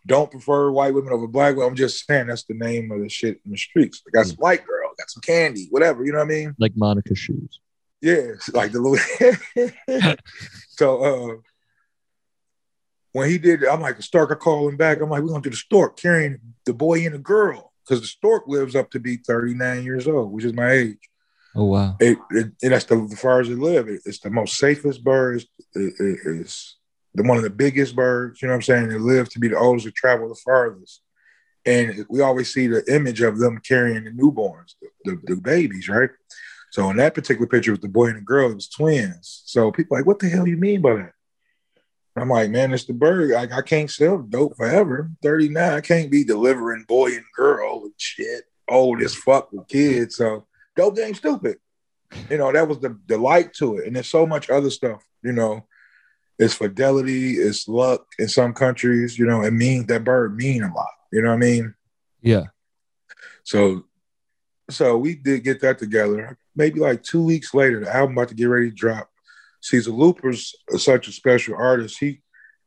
Don't prefer white women over black women. I'm just saying that's the name of the shit in the streets. I got some white girl, got some candy, whatever. You know what I mean? like monica shoes Yeah, like the little. <laughs> so uh, when he did, I'm like, Stark, I call him back. I'm like, we're going to do the stork carrying the boy and the girl because the stork lives up to be 39 years old, which is my age. oh wow It, it, and that's the, the far as it live. It, it's the most safest bird. It- it's the one of the biggest birds. You know what I'm saying? They live to be the oldest to travel the farthest. And we always see the image of them carrying the newborns, the, the, the babies, right? So in that particular picture with the boy and the girl, it was twins. So people like, what the hell you mean by that? I'm like, man, it's the bird. Like, I can't sell dope forever. 39, I can't be delivering boy and girl and shit. Old as fuck with kids. So dope ain't stupid. You know, that was the the light to it. And there's so much other stuff, you know. It's fidelity, it's luck in some countries, you know, it means that bird mean a lot. You know what I mean? yeah So so we did get that together. Maybe like two weeks later, the album about to get ready to drop. The Looper's such a special artist. He,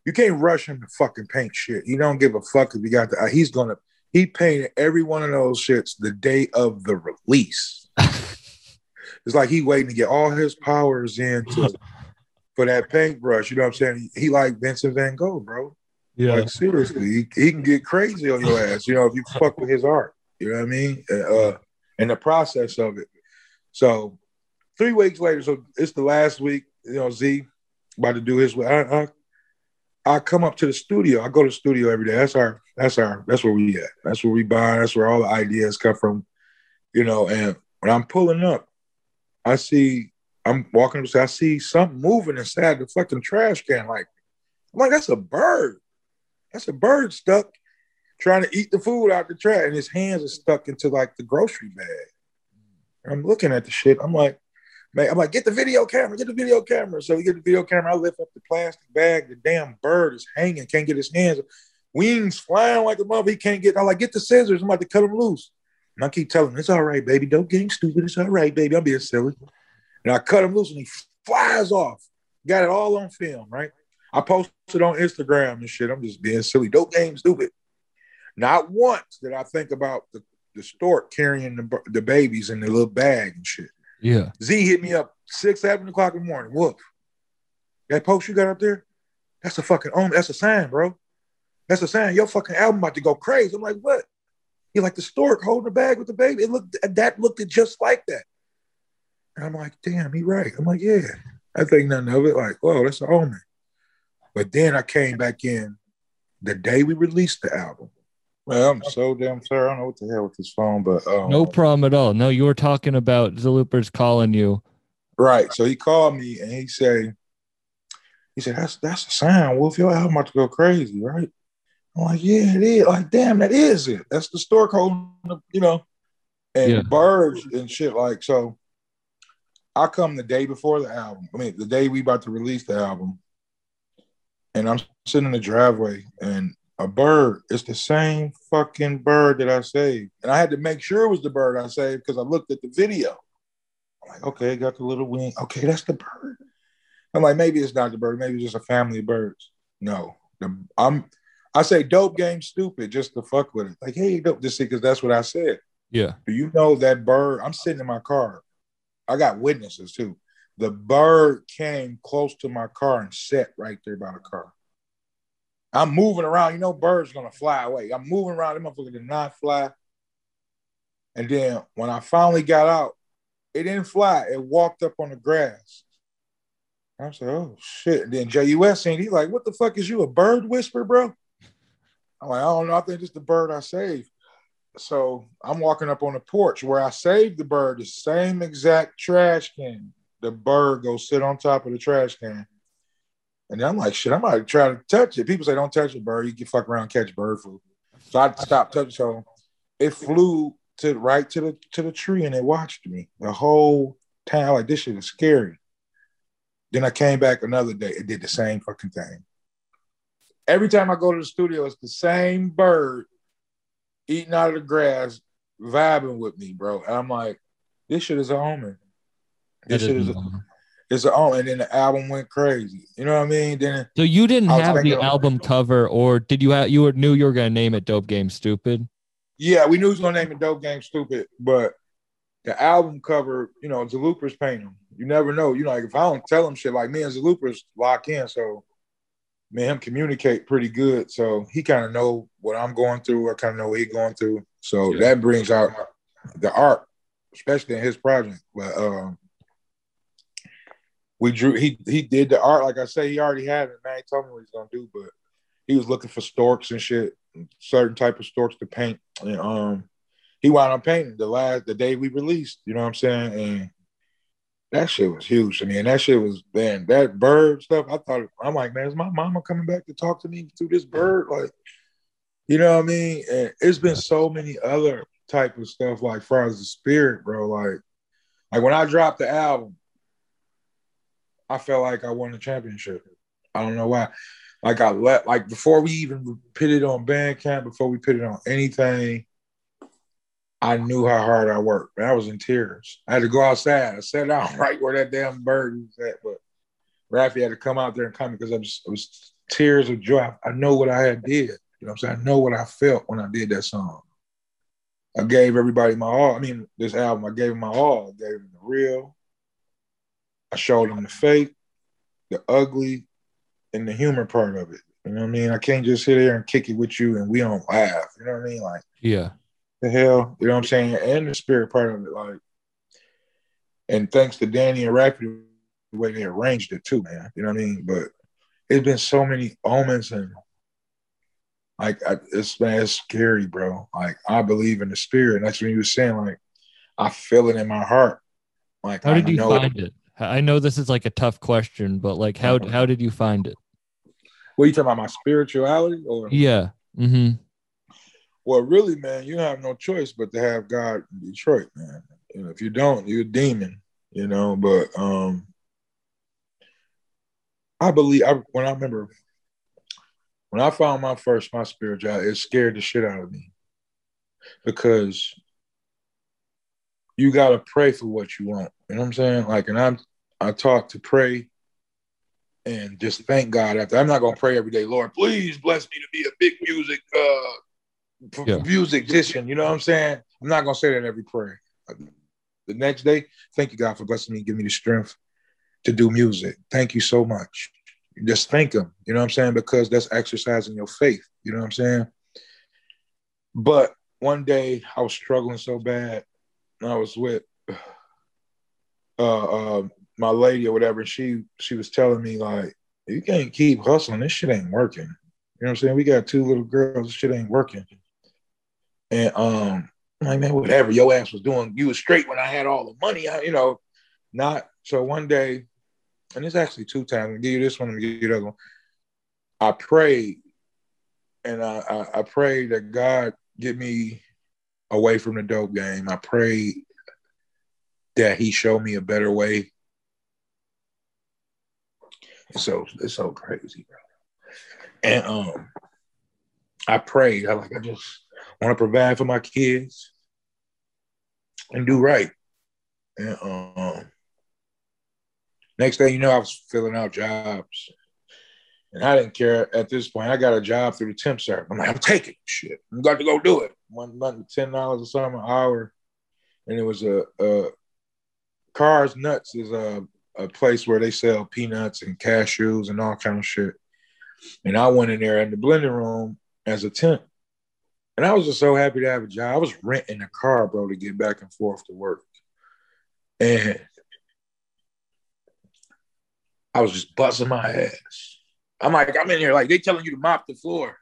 you can't rush him to fucking paint shit. He don't give a fuck if he got the. He's gonna. He painted every one of those shits the day of the release. <laughs> it's like he waiting to get all his powers in to, <laughs> for that paintbrush. You know what I'm saying? He, he like Vincent Van Gogh, bro. Yeah. Like seriously, he, he can get crazy on your ass. You know if you fuck with his art. You know what I mean? Uh, and the process of it. So three weeks later, so it's the last week. You know, Z about to do his. I, I I come up to the studio. I go to the studio every day. That's our. That's our. That's where we at. That's where we buy. That's where all the ideas come from. You know, and when I'm pulling up, I see. I'm walking up. I see something moving inside the fucking trash can. Like, I'm like, that's a bird. That's a bird stuck trying to eat the food out the trash, and his hands are stuck into like the grocery bag. And I'm looking at the shit. I'm like, man, I'm like, get the video camera, get the video camera. So we get the video camera. I lift up the plastic bag. The damn bird is hanging, can't get his hands. Wings flying like a mother. He can't get. I'm like, get the scissors. I'm about to cut him loose. And I keep telling him, it's all right, baby. Don't get stupid. It's all right, baby. I'm being silly. And I cut him loose, and he flies off. Got it all on film, right? I posted on Instagram and shit. I'm just being silly. Dope game, stupid. Not once did I think about the, the stork carrying the, the babies in the little bag and shit. Yeah. Z hit me up six, seven o'clock in the morning. Whoop. That post you got up there, that's a fucking omen. That's a sign, bro. That's a sign. Your fucking album about to go crazy. I'm like, what? He like the stork holding the bag with the baby. It looked that looked just like that. And I'm like, damn, he right. I'm like, yeah. I think nothing of it. Like, whoa, that's an omen. But then I came back in the day we released the album. Well, I'm so damn sorry. I don't know what the hell with this phone, but um, No problem at all. No, you were talking about ZelooperZ's calling you. Right. So he called me and he said, he said, that's that's a sign. Wolf, your album about to go crazy, right? I'm like, yeah, it is. Like, damn, that is it. That's the stork holding, the, you know, and Yeah. birds and shit. Like, so I come the day before the album. I mean, the day we about to release the album, and I'm sitting in the driveway, and a bird. It's the same fucking bird that I saved, and I had to make sure it was the bird I saved because I looked at the video. I'm like, okay, got the little wing. Okay, that's the bird. I'm like, maybe it's not the bird. Maybe it's just a family of birds. No, the, I'm. I say dope game stupid just to fuck with it. Like, hey, dope, just see because that's what I said. Yeah. Do you know that bird? I'm sitting in my car. I got witnesses too. The bird came close to my car and sat right there by the car. I'm moving around. You know, birds gonna fly away. I'm moving around. Them motherfucker did not fly. And then when I finally got out, it didn't fly. It walked up on the grass. I said, "Oh shit!" And then JUS seen. He like, "What the fuck is you a bird whisperer, bro?" I'm like, "I don't know. I think it's the bird I saved." So I'm walking up on the porch where I saved the bird, the same exact trash can. The bird go sit on top of the trash can. And I'm like, shit, I'm not trying to touch it. People say, don't touch a bird. You can fuck around catch bird flu. So I stopped touching. So it flew to right to the to the tree and it watched me the whole time. Like this shit is scary. Then I came back another day. It did the same fucking thing. Every time I go to the studio, it's the same bird eating out of the grass, vibing with me, bro. And I'm like, this shit is a omen. This shit is is a, normal. it's omen. And then the album went crazy. You know what I mean? Then So you didn't have the album cover, or did you have? You were, knew you were gonna name it "Dope Game Stupid." yeah, we knew he was gonna name it Dope Game Stupid, but the album cover, you know, ZelooperZ paint. You never know. You know, like if I don't tell him shit, like me and ZelooperZ lock in, so me and him communicate pretty good. So he kind of know what I'm going through. I kind of know what he's going through. So Yeah. that brings out the art, especially in his project. But um, we drew. He he did the art. Like I say, he already had it. Man, he told me what he's gonna do, but he was looking for storks and shit, certain type of storks to paint. And um, he wound up painting the last the day we released. You know what I'm saying? And that shit was huge to me. And that shit was man, that bird stuff. I thought I'm like, man, is my mama coming back to talk to me through this bird? Like, you know what I mean? And it's been so many other type of stuff like far as the spirit, bro. Like, like when I dropped the album, I felt like I won the championship. I don't know why. Like I let like before we even put it on Bandcamp, before we put it on anything, I knew how hard I worked. I was in tears. I had to go outside. I sat down <laughs> right where that damn bird was at. But Raphy had to come out there and comment because I was, it was tears of joy. I know what I had did. You know what I'm saying? I know what I felt when I did that song. I gave everybody my all. I mean, this album, I gave them my all. I gave them the real. I showed them the fake, the ugly, and the humor part of it. You know what I mean? I can't just sit there and kick it with you and we don't laugh. You know what I mean? Like Yeah. the hell, you know what I'm saying? And the spirit part of it, like, and thanks to Danny and Raphy, the way they arranged it too, man. You know what I mean? But it's been so many omens and like I, it's man, it's scary, bro. Like I believe in the spirit. And that's when you were saying, like, I feel it in my heart. Like How I did you know find it? I know this is like a tough question, but like how how did you find it? What you talking about? My spirituality or Yeah. Mm-hmm. Well, really, man, you have no choice but to have God in Detroit, man. You know, if you don't, you're a demon, you know. But um I believe I when I remember when I found my first my spirituality, it scared the shit out of me. Because you gotta pray for what you want. You know what I'm saying? Like, and I'm I taught to pray and just thank God after. I'm not gonna pray every day, Lord, please bless me to be a big music uh Yeah. musician. You know what I'm saying? I'm not gonna say that every prayer. The next day, thank you God for blessing me, and giving me the strength to do music. Thank you so much. Just thank him. You know what I'm saying? Because that's exercising your faith. You know what I'm saying? But one day I was struggling so bad. I was with <sighs> uh, uh my lady or whatever, she she was telling me like, you can't keep hustling. This shit ain't working. You know what I'm saying? We got two little girls. This shit ain't working. And um, like man, whatever. Your ass was doing. You was straight when I had all the money. I, you know, not. So one day, and it's actually two times. I'm give you this one. I'm give you the other one. I prayed, and I, I I prayed that God get me away from the dope game. I prayed that He showed me a better way. So it's so crazy, bro. And um, I prayed. I like I just want to provide for my kids and do right. And um, next thing you know, I was filling out jobs. And I didn't care at this point. I got a job through the temp service. I'm like, I'm taking shit. I'm got to go do it. One month, ten dollars or something an hour, and it was a, a Cars Nuts is a, a place where they sell peanuts and cashews and all kind of shit. And I went in there in the blending room as a temp, and I was just so happy to have a job. I was renting a car, bro, to get back and forth to work, and I was just busting my ass. I'm like, I'm in here like they telling you to mop the floor.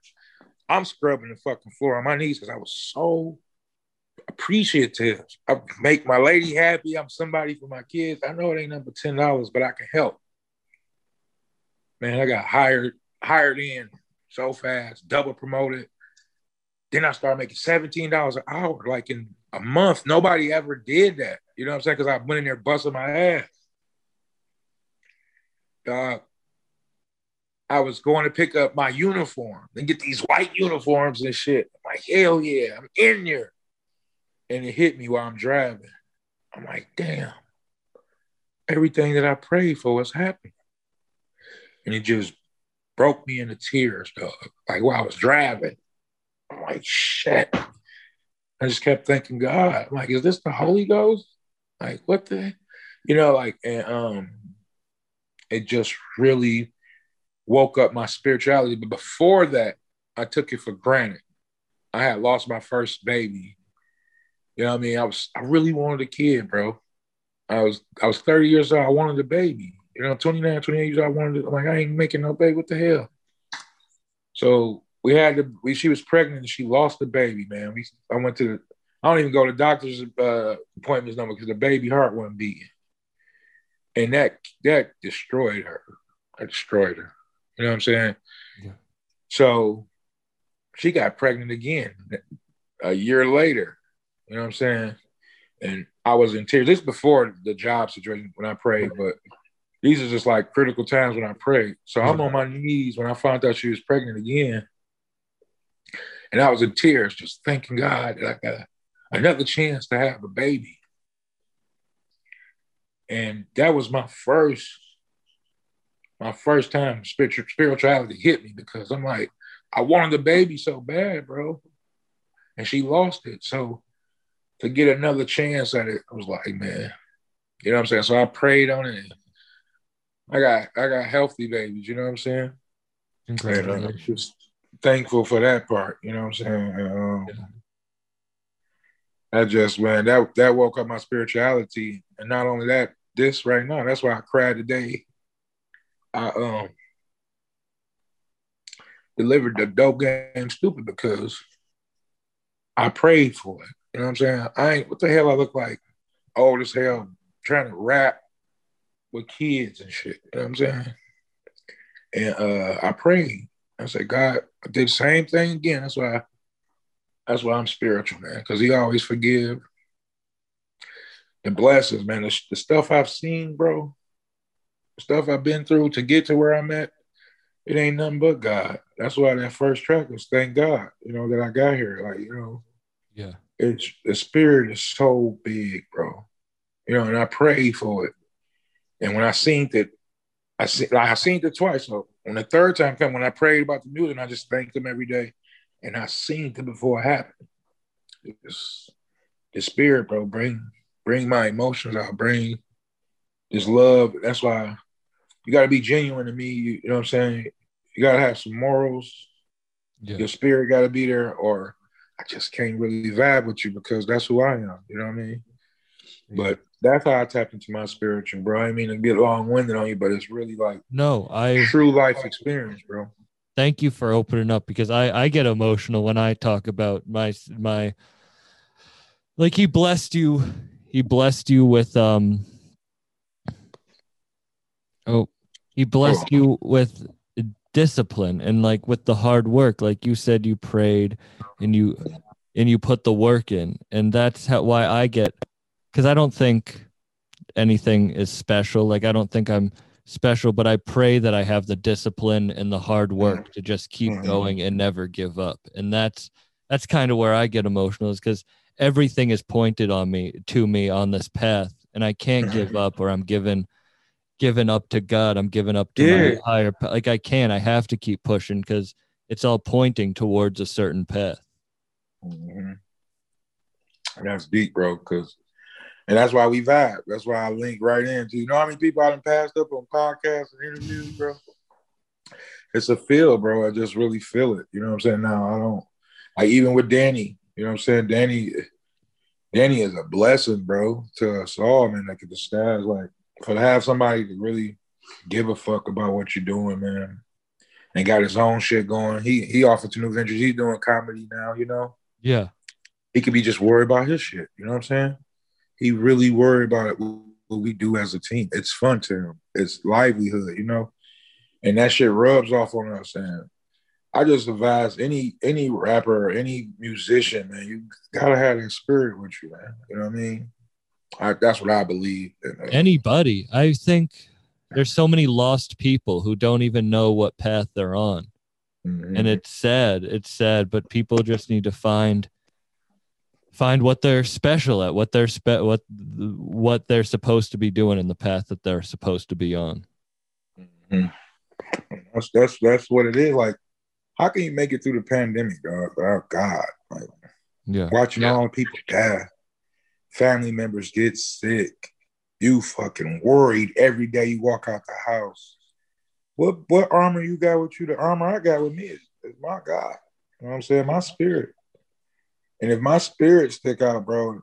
I'm scrubbing the fucking floor on my knees because I was so appreciative. I make my lady happy. I'm somebody for my kids. I know it ain't number ten dollars, but I can help. Man, I got hired hired in so fast, double promoted. Then I started making seventeen dollars an hour, like in a month. Nobody ever did that. You know what I'm saying? Because I went in there busting my ass. Uh, I was going to pick up my uniform and get these white uniforms and shit. I'm like, hell yeah, I'm in there. And it hit me while I'm driving. I'm like, damn, everything that I prayed for was happening. And it just broke me into tears, dog. Like while I was driving. I'm like, shit. I just kept thinking, God, I'm like, is this the Holy Ghost? Like, what the, you know, like, and um, it just really woke up my spirituality. But before that, I took it for granted. I had lost my first baby. You know what I mean? I was I really wanted a kid, bro. I was I was 30 years old. I wanted a baby. You know, 29, 28 years old, I wanted it. I'm like, I ain't making no baby. What the hell? So we had to we she was pregnant and she lost the baby, man. We I went to the I don't even go to doctor's uh, appointments number because the baby heart wasn't beating. And that that destroyed her. That destroyed her. You know what I'm saying? Yeah. So she got pregnant again a year later. You know what I'm saying? And I was in tears. This is before the job situation when I prayed, but these are just like critical times when I prayed. So I'm on my knees when I found out she was pregnant again. And I was in tears, just thanking God that I got another chance to have a baby. And that was my first my first time spiritual spirituality hit me because I'm like, I wanted the baby so bad, bro. And she lost it. So to get another chance at it, I was like, man, you know what I'm saying? So I prayed on it. I got I got healthy babies, you know what I'm saying? And uh, Congratulations. just thankful for that part, you know what I'm saying? Um, I just man, that that woke up my spirituality. And not only that, this right now, that's why I cried today. I um delivered the dope game stupid because I prayed for it. You know what I'm saying? I ain't what the hell I look like old as hell trying to rap with kids and shit. You know what I'm saying? And uh I prayed. I said, God, I did the same thing again. That's why I, that's why I'm spiritual, man. Because he always forgive and blesses, man. The, the stuff I've seen, bro, the stuff I've been through to get to where I'm at, it ain't nothing but God. That's why that first track was thank God, you know, that I got here. Like, you know, Yeah. it's the spirit is so big, bro. You know, and I prayed for it. And when I seen it, I see like I seen it twice. So when the third time came, when I prayed about the music, I just thanked him every day. And I seen it before it happened. It's, the spirit, bro, bring bring my emotions out, bring this love. That's why you gotta be genuine to me. You, you know what I'm saying? You gotta have some morals. Yeah. Your spirit gotta be there, or I just can't really vibe with you because that's who I am. You know what I mean? But that's how I tap into my spiritual, bro. I mean to get long winded on you, but it's really like No, I true life experience, bro. thank you for opening up because I I get emotional when I talk about my my like he blessed you he blessed you with um oh he blessed you with discipline and like with the hard work. Like you said you prayed and you and you put the work in. And that's how why I get cuz I don't think anything is special. Like I don't think I'm special, but I pray that I have the discipline and the hard work to just keep Mhm. going and never give up. And that's that's kind of where I get emotional is because everything is pointed on me to me on this path, and I can't give up or I'm given given up to God. I'm given up to Yeah. my higher like I can. I have to keep pushing because it's all pointing towards a certain path. Mhm. That's deep, bro. Because, and that's why we vibe. That's why I link right into. You know how many people I done passed up on podcasts and interviews, bro? It's a feel, bro. I just really feel it. You know what I'm saying? Now I don't like even with Danny. You know what I'm saying? Danny, Danny is a blessing, bro, to us all, man. Like the skies, like for to have somebody to really give a fuck about what you're doing, man, and got his own shit going. He he offered to new ventures. He's doing comedy now, you know Yeah. he could be just worried about his shit. You know what I'm saying? He really worried about what we do as a team. It's fun to him. It's livelihood, you know? And that shit rubs off on us. And I just advise any any rapper or any musician, man, you gotta have that spirit with you, man. You know what I mean? I, that's what I believe. And, uh, Anybody. I think there's so many lost people who don't even know what path they're on. mhm. and it's sad it's sad but people just need to find find what they're special at what they're spe- what what they're supposed to be doing in the path that they're supposed to be on Mhm. That's that's that's what it is. Like, how can you make it through the pandemic, dog? Oh God, like yeah watching Yeah. all the people die, family members get sick, you fucking worried every day you walk out the house. What what armor you got with you? The armor I got with me is, is my God. You know what I'm saying? My spirit. And if my spirit stick out, bro,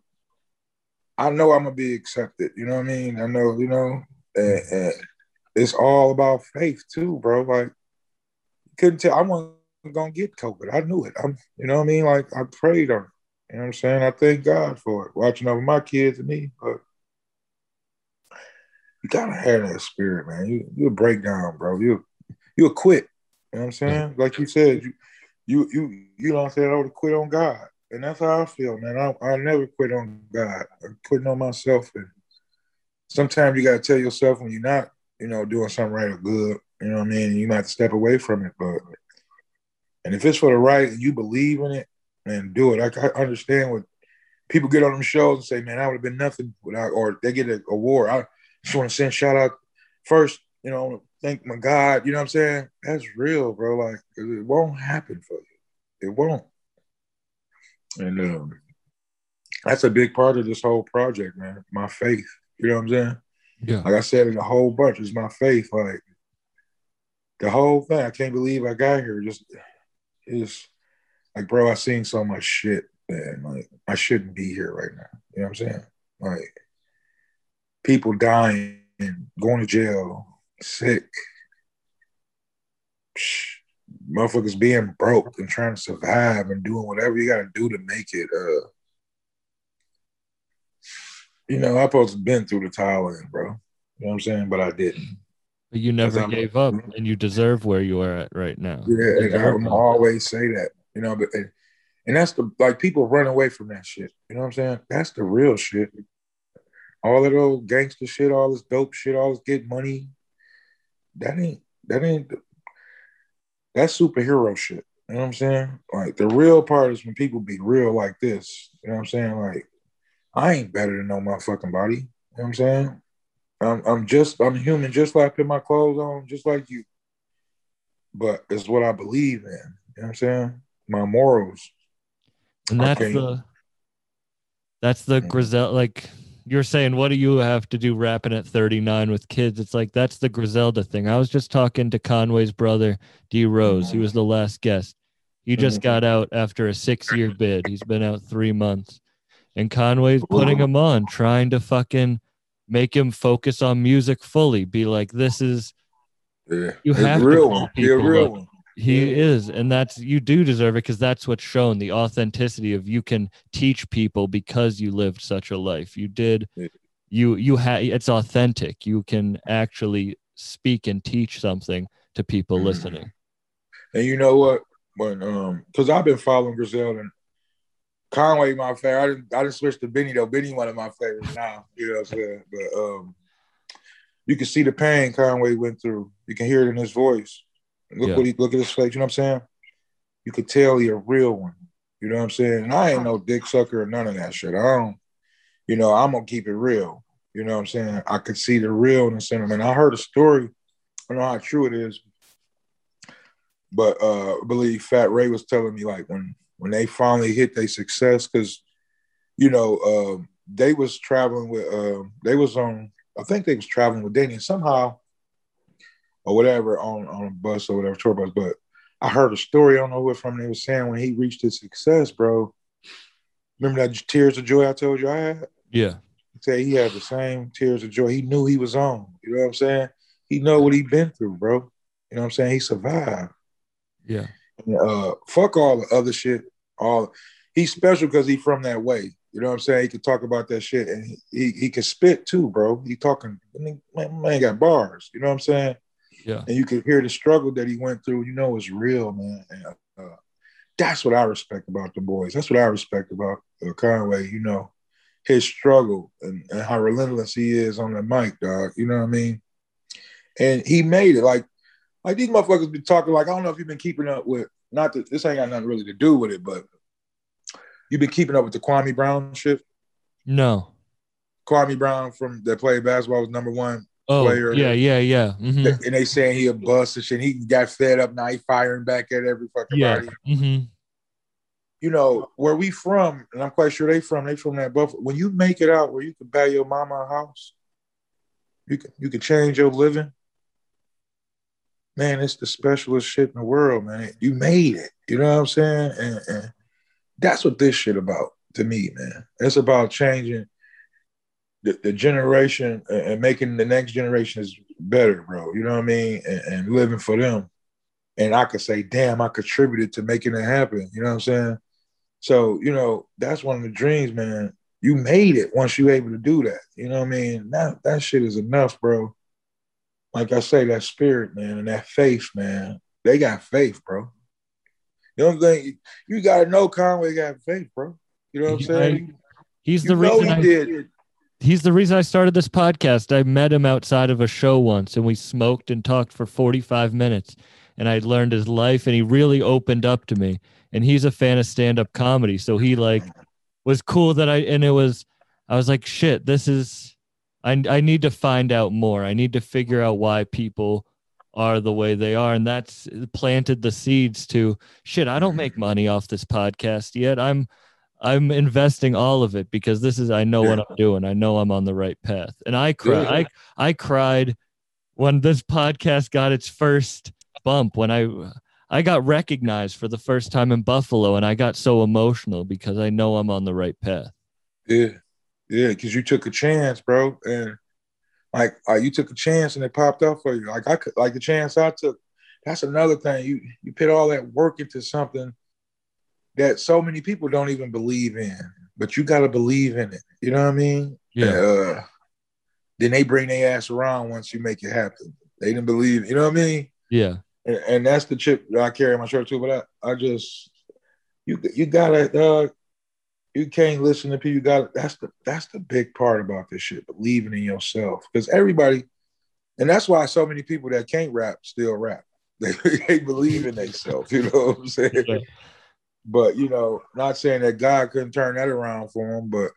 I know I'm gonna be accepted. You know what I mean? I know, you know, and, and it's all about faith too, bro. Like couldn't tell I wasn't gonna get COVID. I knew it. I'm you know what I mean? Like I prayed on it. You know what I'm saying? I thank God for it, watching over my kids and me. But you gotta have that spirit, man. You you'll break down, bro. You you'll quit. You know what I'm saying? Mm-hmm. Like you said, you you you you know what I'm saying, I would quit on God. And that's how I feel, man. I I never quit on God. I'm quitting on myself and sometimes you gotta tell yourself when you're not, you know, doing something right or good, you know what I mean? You might have to step away from it, but and if it's for the right and you believe in it, man, do it. I, I understand what people get on them shows and say, man, I would have been nothing without, or they get an award. I just want to send shout out first, you know, thank my God, you know what I'm saying? That's real, bro. Like it won't happen for you. It won't. And um, that's a big part of this whole project, man. My faith. You know what I'm saying? Yeah. Like I said it a whole bunch. It's my faith. Like the whole thing. I can't believe I got here. Just is like, bro, I seen so much shit, man. Like I shouldn't be here right now. You know what I'm saying? Like people dying, and going to jail, sick, Psh, motherfuckers being broke and trying to survive and doing whatever you got to do to make it. Uh, you know, I supposed to been through the towel in, bro. You know what I'm saying? But I didn't. But you never gave up and you deserve where you are at right now. Yeah, and I'm always say that, you know, but and, and that's the like people run away from that shit. You know what I'm saying? That's the real shit. All that old gangster shit, all this dope shit, all this get money. That ain't that ain't that's superhero shit. You know what I'm saying? Like the real part is when people be real like this. You know what I'm saying? Like I ain't better than no motherfucking body. You know what I'm saying? I'm I'm just I'm human, just like I put my clothes on, just like you. But it's what I believe in. You know what I'm saying? My morals. And that's Okay. the that's the Mhm. Grizel like you're saying what do you have to do rapping at 39 with kids? It's like that's the Griselda thing. I was just talking to Conway's brother, D Rose. He was the last guest. He just Mhm. got out after a 6-year bid. He's been out 3 months. And Conway's putting him on trying to fucking make him focus on music fully. Be like this is Yeah. You have to real one. He a real one. He is, and that's you do deserve it because that's what's shown the authenticity of you can teach people because you lived such a life. You did, you you had it's authentic. You can actually speak and teach something to people Mhm. listening. And you know what? When um, because I've been following Griselda and Conway, my favorite. I didn't I didn't switch to Benny though. Benny one of my favorites now. You know what I'm saying? But um, you can see the pain Conway went through. You can hear it in his voice. Look Yeah. what he look at his face. You know what I'm saying? You could tell he a real one. You know what I'm saying? And I ain't no dick sucker or none of that shit. I don't. You know, I'm gonna keep it real. You know what I'm saying? I could see the realness in him. And I heard a story. I don't know how true it is, but uh, I believe Fat Ray was telling me like when when they finally hit their success, because you know uh, they was traveling with uh, they was on I think they was traveling with Danny and somehow or whatever on on a bus or whatever tour bus. But I heard a story. I don't know it from. They was saying when he reached his success, bro. Remember that tears of joy I told you I had? Yeah, say he had the same tears of joy. He knew he was on. You know what I'm saying? He know what he been through, bro. You know what I'm saying? He survived. yeah, Uh, fuck all the other shit. All he's special because he from that way. You know what I'm saying? He can talk about that shit and he he, he can spit too, bro. He talking man, man got bars. You know what I'm saying? Yeah. And you could hear the struggle that he went through. You know it's real, man. And, uh, that's what I respect about the boys. That's what I respect about uh, Conway. You know, his struggle and, and how relentless he is on the mic, dog. You know what I mean? And he made it. Like, like these motherfuckers be talking. Like, I don't know if you've been keeping up with. Not that this ain't got nothing really to do with it, but you've been keeping up with the Kwame Brown shit. No. Kwame Brown from that played basketball was number one Oh, Player. yeah, yeah, yeah. Mhm. and they saying he a bust and shit. He got fed up now. He firing back at every fucking Yeah. body. hmm You know where we from, and I'm quite sure they from. They from that Buffalo. When you make it out where you can buy your mama a house, you can you can change your living. Man, it's the specialest shit in the world, man. You made it. You know what I'm saying? And, and that's what this shit about to me, man. It's about changing the, the generation and making the next generations better, bro. You know what I mean? And, and living for them. And I could say, damn, I contributed to making it happen. You know what I'm saying? So, you know, that's one of the dreams, man. You made it once you able to do that. You know what I mean? That that shit is enough, bro. Like I say, that spirit, man, and that faith, man. They got faith, bro. You know what I'm saying? You gotta know Conway got faith, bro. You know what I'm saying? He's You the know reason I did. He's the reason I started this podcast. I met him outside of a show once and we smoked and talked for 45 minutes and I learned his life and he really opened up to me. And he's a fan of stand-up comedy. So he like was cool that I and it was I was like, shit, this is I I need to find out more. I need to figure out why people are the way they are and that's planted the seeds to shit i don't make money off this podcast yet i'm i'm investing all of it because this is i know what i'm doing i know i'm on the right path and i cried Yeah. i i cried when this podcast got its first bump when i i got recognized for the first time in buffalo and i got so emotional because i know i'm on the right path Yeah, yeah, because you took a chance, bro, and like, like you took a chance and it popped up for you. Like I could, like the chance I took. That's another thing. You you put all that work into something that so many people don't even believe in, but you got to believe in it. You know what I mean? yeah Uh, then they bring their ass around once you make it happen. They didn't believe. You know what I mean? yeah and, and that's the chip that I carry in my shirt too. But I, I just you you gotta uh, you can't listen to people. You gotta. that's the that's the big part about this shit. Believing in yourself because everybody, and that's why so many people that can't rap still rap. <laughs> They, they believe in themselves. You know what I'm saying? Yeah. But you know, not saying that God couldn't turn that around for him, but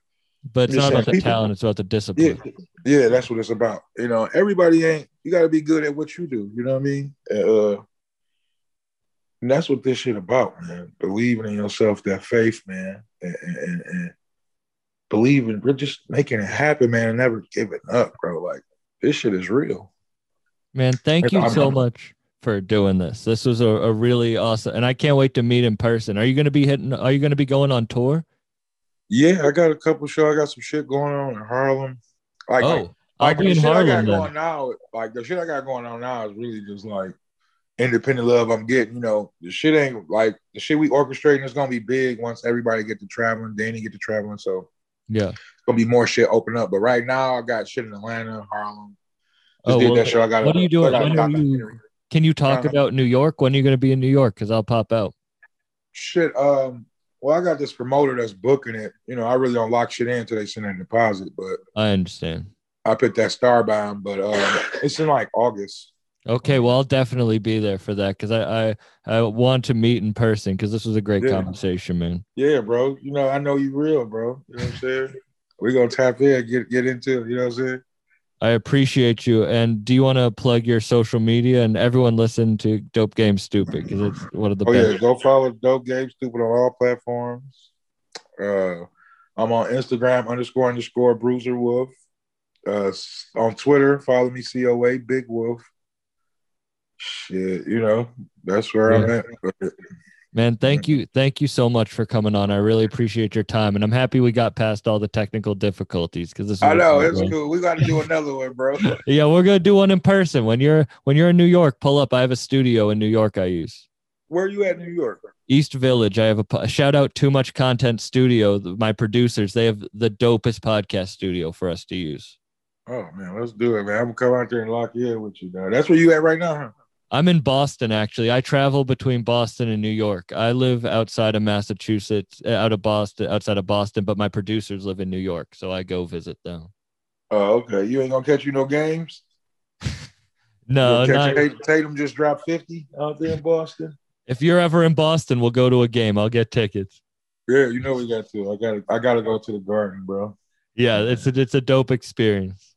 but it's not about the people- talent it's about the discipline yeah, that's what it's about. You know, everybody ain't. You got to be good at what you do. You know what I mean? Uh, and that's what this shit about, man. Believing in yourself, that faith, man, and, and, and believing, we're just making it happen, man, and never giving up, bro. Like this shit is real. Man, thank you I'm- so much for doing this. This was a, a really awesome, and I can't wait to meet in person. Are you going to be hitting? Are you going to be going on tour? Yeah, I got a couple shows. I got some shit going on in Harlem. Like, oh, like, oh, I'll like be the in shit I got Harlem then. going now, like the shit I got going on now is really just like independent love I'm getting. You know, the shit ain't like the shit we orchestrating is gonna be big once everybody get to traveling, Danny get to traveling, so Yeah. it's gonna be more shit open up. But right now, I got shit in Atlanta, Harlem. Just Oh, did well, that show. I got. what are you doing? I got a When are you- documentary. Can you talk about New York? When are you going to be in New York? Because I'll pop out. Shit. Um. Well, I got this promoter that's booking it. You know, I really don't lock shit in until they send a deposit, but I understand. I put that star by 'em, But um, it's in like August. Okay, well, I'll definitely be there for that because I, I I want to meet in person because this was a great Yeah. conversation, man. Yeah, bro. You know, I know you real, bro. You know what I'm saying? <laughs> We're gonna tap in, get get into it, you know what I'm saying? I appreciate you. And do you want to plug your social media and everyone listen to Dope Game Stupid because it's one of the Oh best. yeah, go follow Dope Game Stupid on all platforms. Uh I'm on Instagram underscore underscore Bruiser Wolf. Uh on Twitter, follow me COA Big Wolf. Shit, you know, that's where I'm at. <laughs> Man, thank you. Thank you so much for coming on. I really appreciate your time. And I'm happy we got past all the technical difficulties because this I a know it's cool. We got to do another one, bro. <laughs> Yeah, we're gonna do one in person. When you're when you're in New York, pull up. I have a studio in New York I use. Where are you at, New York? East Village. I have a, po- shout out Too Much Content Studio. My producers, they have the dopest podcast studio for us to use. Oh man, let's do it, man. I'm gonna come out there and lock you in with you now. That's where you at right now, huh? I'm in Boston actually. I travel between Boston and New York. I live outside of Massachusetts, uh, out of Boston, outside of Boston, but my producers live in New York, so I go visit them. Oh, okay. You ain't gonna catch you no games. <laughs> No, not, Tatum, Tatum just dropped 50 out there in Boston. if you're ever in Boston, we'll go to a game. I'll get tickets. Yeah, you know we got to. I gotta I gotta go to the garden, bro. Yeah, it's a, it's a dope experience.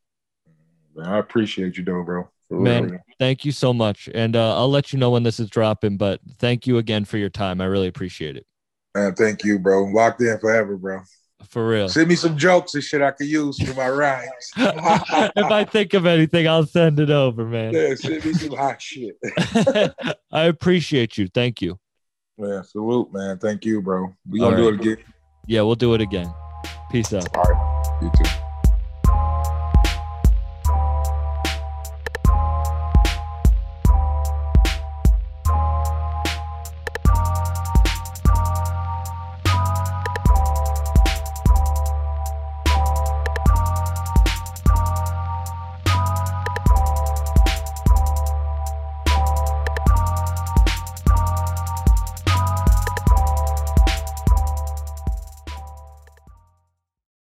Man, I appreciate you though, bro. Man. Thank you so much, and uh, I'll let you know when this is dropping. But thank you again for your time. I really appreciate it. Man, thank you, bro. Locked in forever, bro. For real. Send me some jokes and shit I could use for my rhymes. <laughs> if I think of anything, I'll send it over, man. yeah, send me some hot shit. <laughs> I appreciate you. Thank you. Yeah, salute, man. Thank you, bro. We gonna All do it again. Yeah, we'll do it again. Peace out. All right. You too.